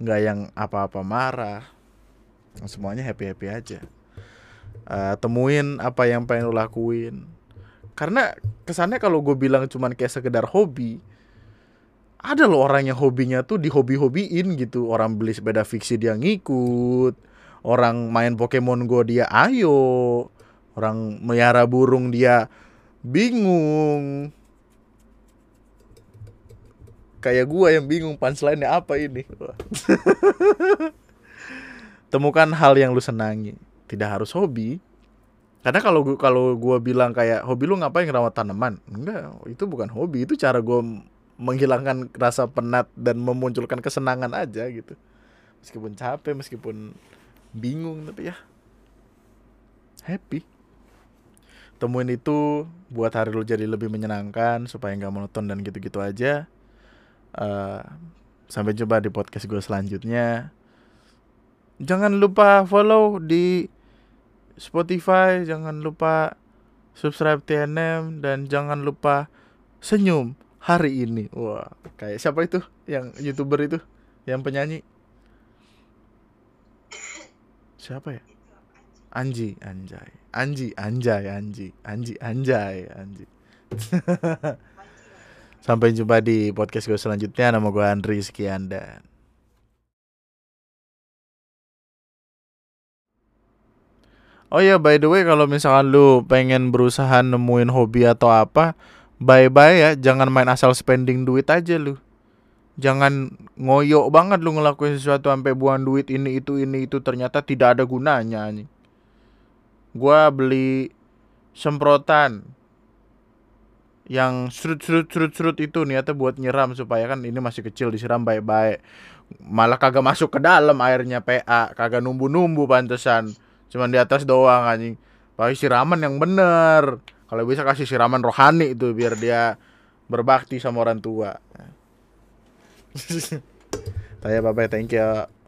nggak yang apa-apa marah. Semuanya happy happy aja. Uh, temuin apa yang pengen lo lakuin. Karena kesannya kalau gue bilang cuman kayak sekedar hobi ada loh orang yang hobinya tuh di hobi-hobiin gitu. Orang beli sepeda fiksi dia ngikut. Orang main Pokemon Go dia ayo. Orang melihara burung dia bingung. Kayak gua yang bingung punchline apa ini? Temukan hal yang lu senangi. Tidak harus hobi. Karena kalau kalau gua bilang kayak hobi lu ngapain ngerawat tanaman? Enggak itu bukan hobi. Itu cara gua menghilangkan rasa penat dan memunculkan kesenangan aja gitu. Meskipun capek meskipun bingung tapi ya happy. Temuin itu buat hari lu jadi lebih menyenangkan supaya nggak monoton dan gitu-gitu aja. Uh, sampai jumpa di podcast gue selanjutnya. Jangan lupa follow di Spotify jangan lupa subscribe TNM dan jangan lupa senyum hari ini. Wah, kayak siapa itu yang youtuber itu, yang penyanyi? Siapa ya? Anji, Anjay, Anji, Anjay, Anji, Anji, Anjay, Anji. Sampai jumpa di podcast gue selanjutnya. Nama gue Andri sekian dan Oh ya, by the way kalau misalkan lu pengen berusaha nemuin hobi atau apa, bye-bye ya, jangan main asal spending duit aja lu. Jangan ngoyo banget lu ngelakuin sesuatu sampai buang duit ini itu ini itu. Ternyata tidak ada gunanya nih. Gua beli semprotan yang serut serut serut serut itu niatnya buat nyiram supaya kan ini masih kecil disiram baik-baik. Malah kagak masuk ke dalam airnya PA kagak numbu-numbu pantesan. Cuman di atas doang anjing. Pakai siraman yang bener kalau bisa kasih siraman rohani itu biar dia berbakti sama orang tua. Saya bye bye thank you.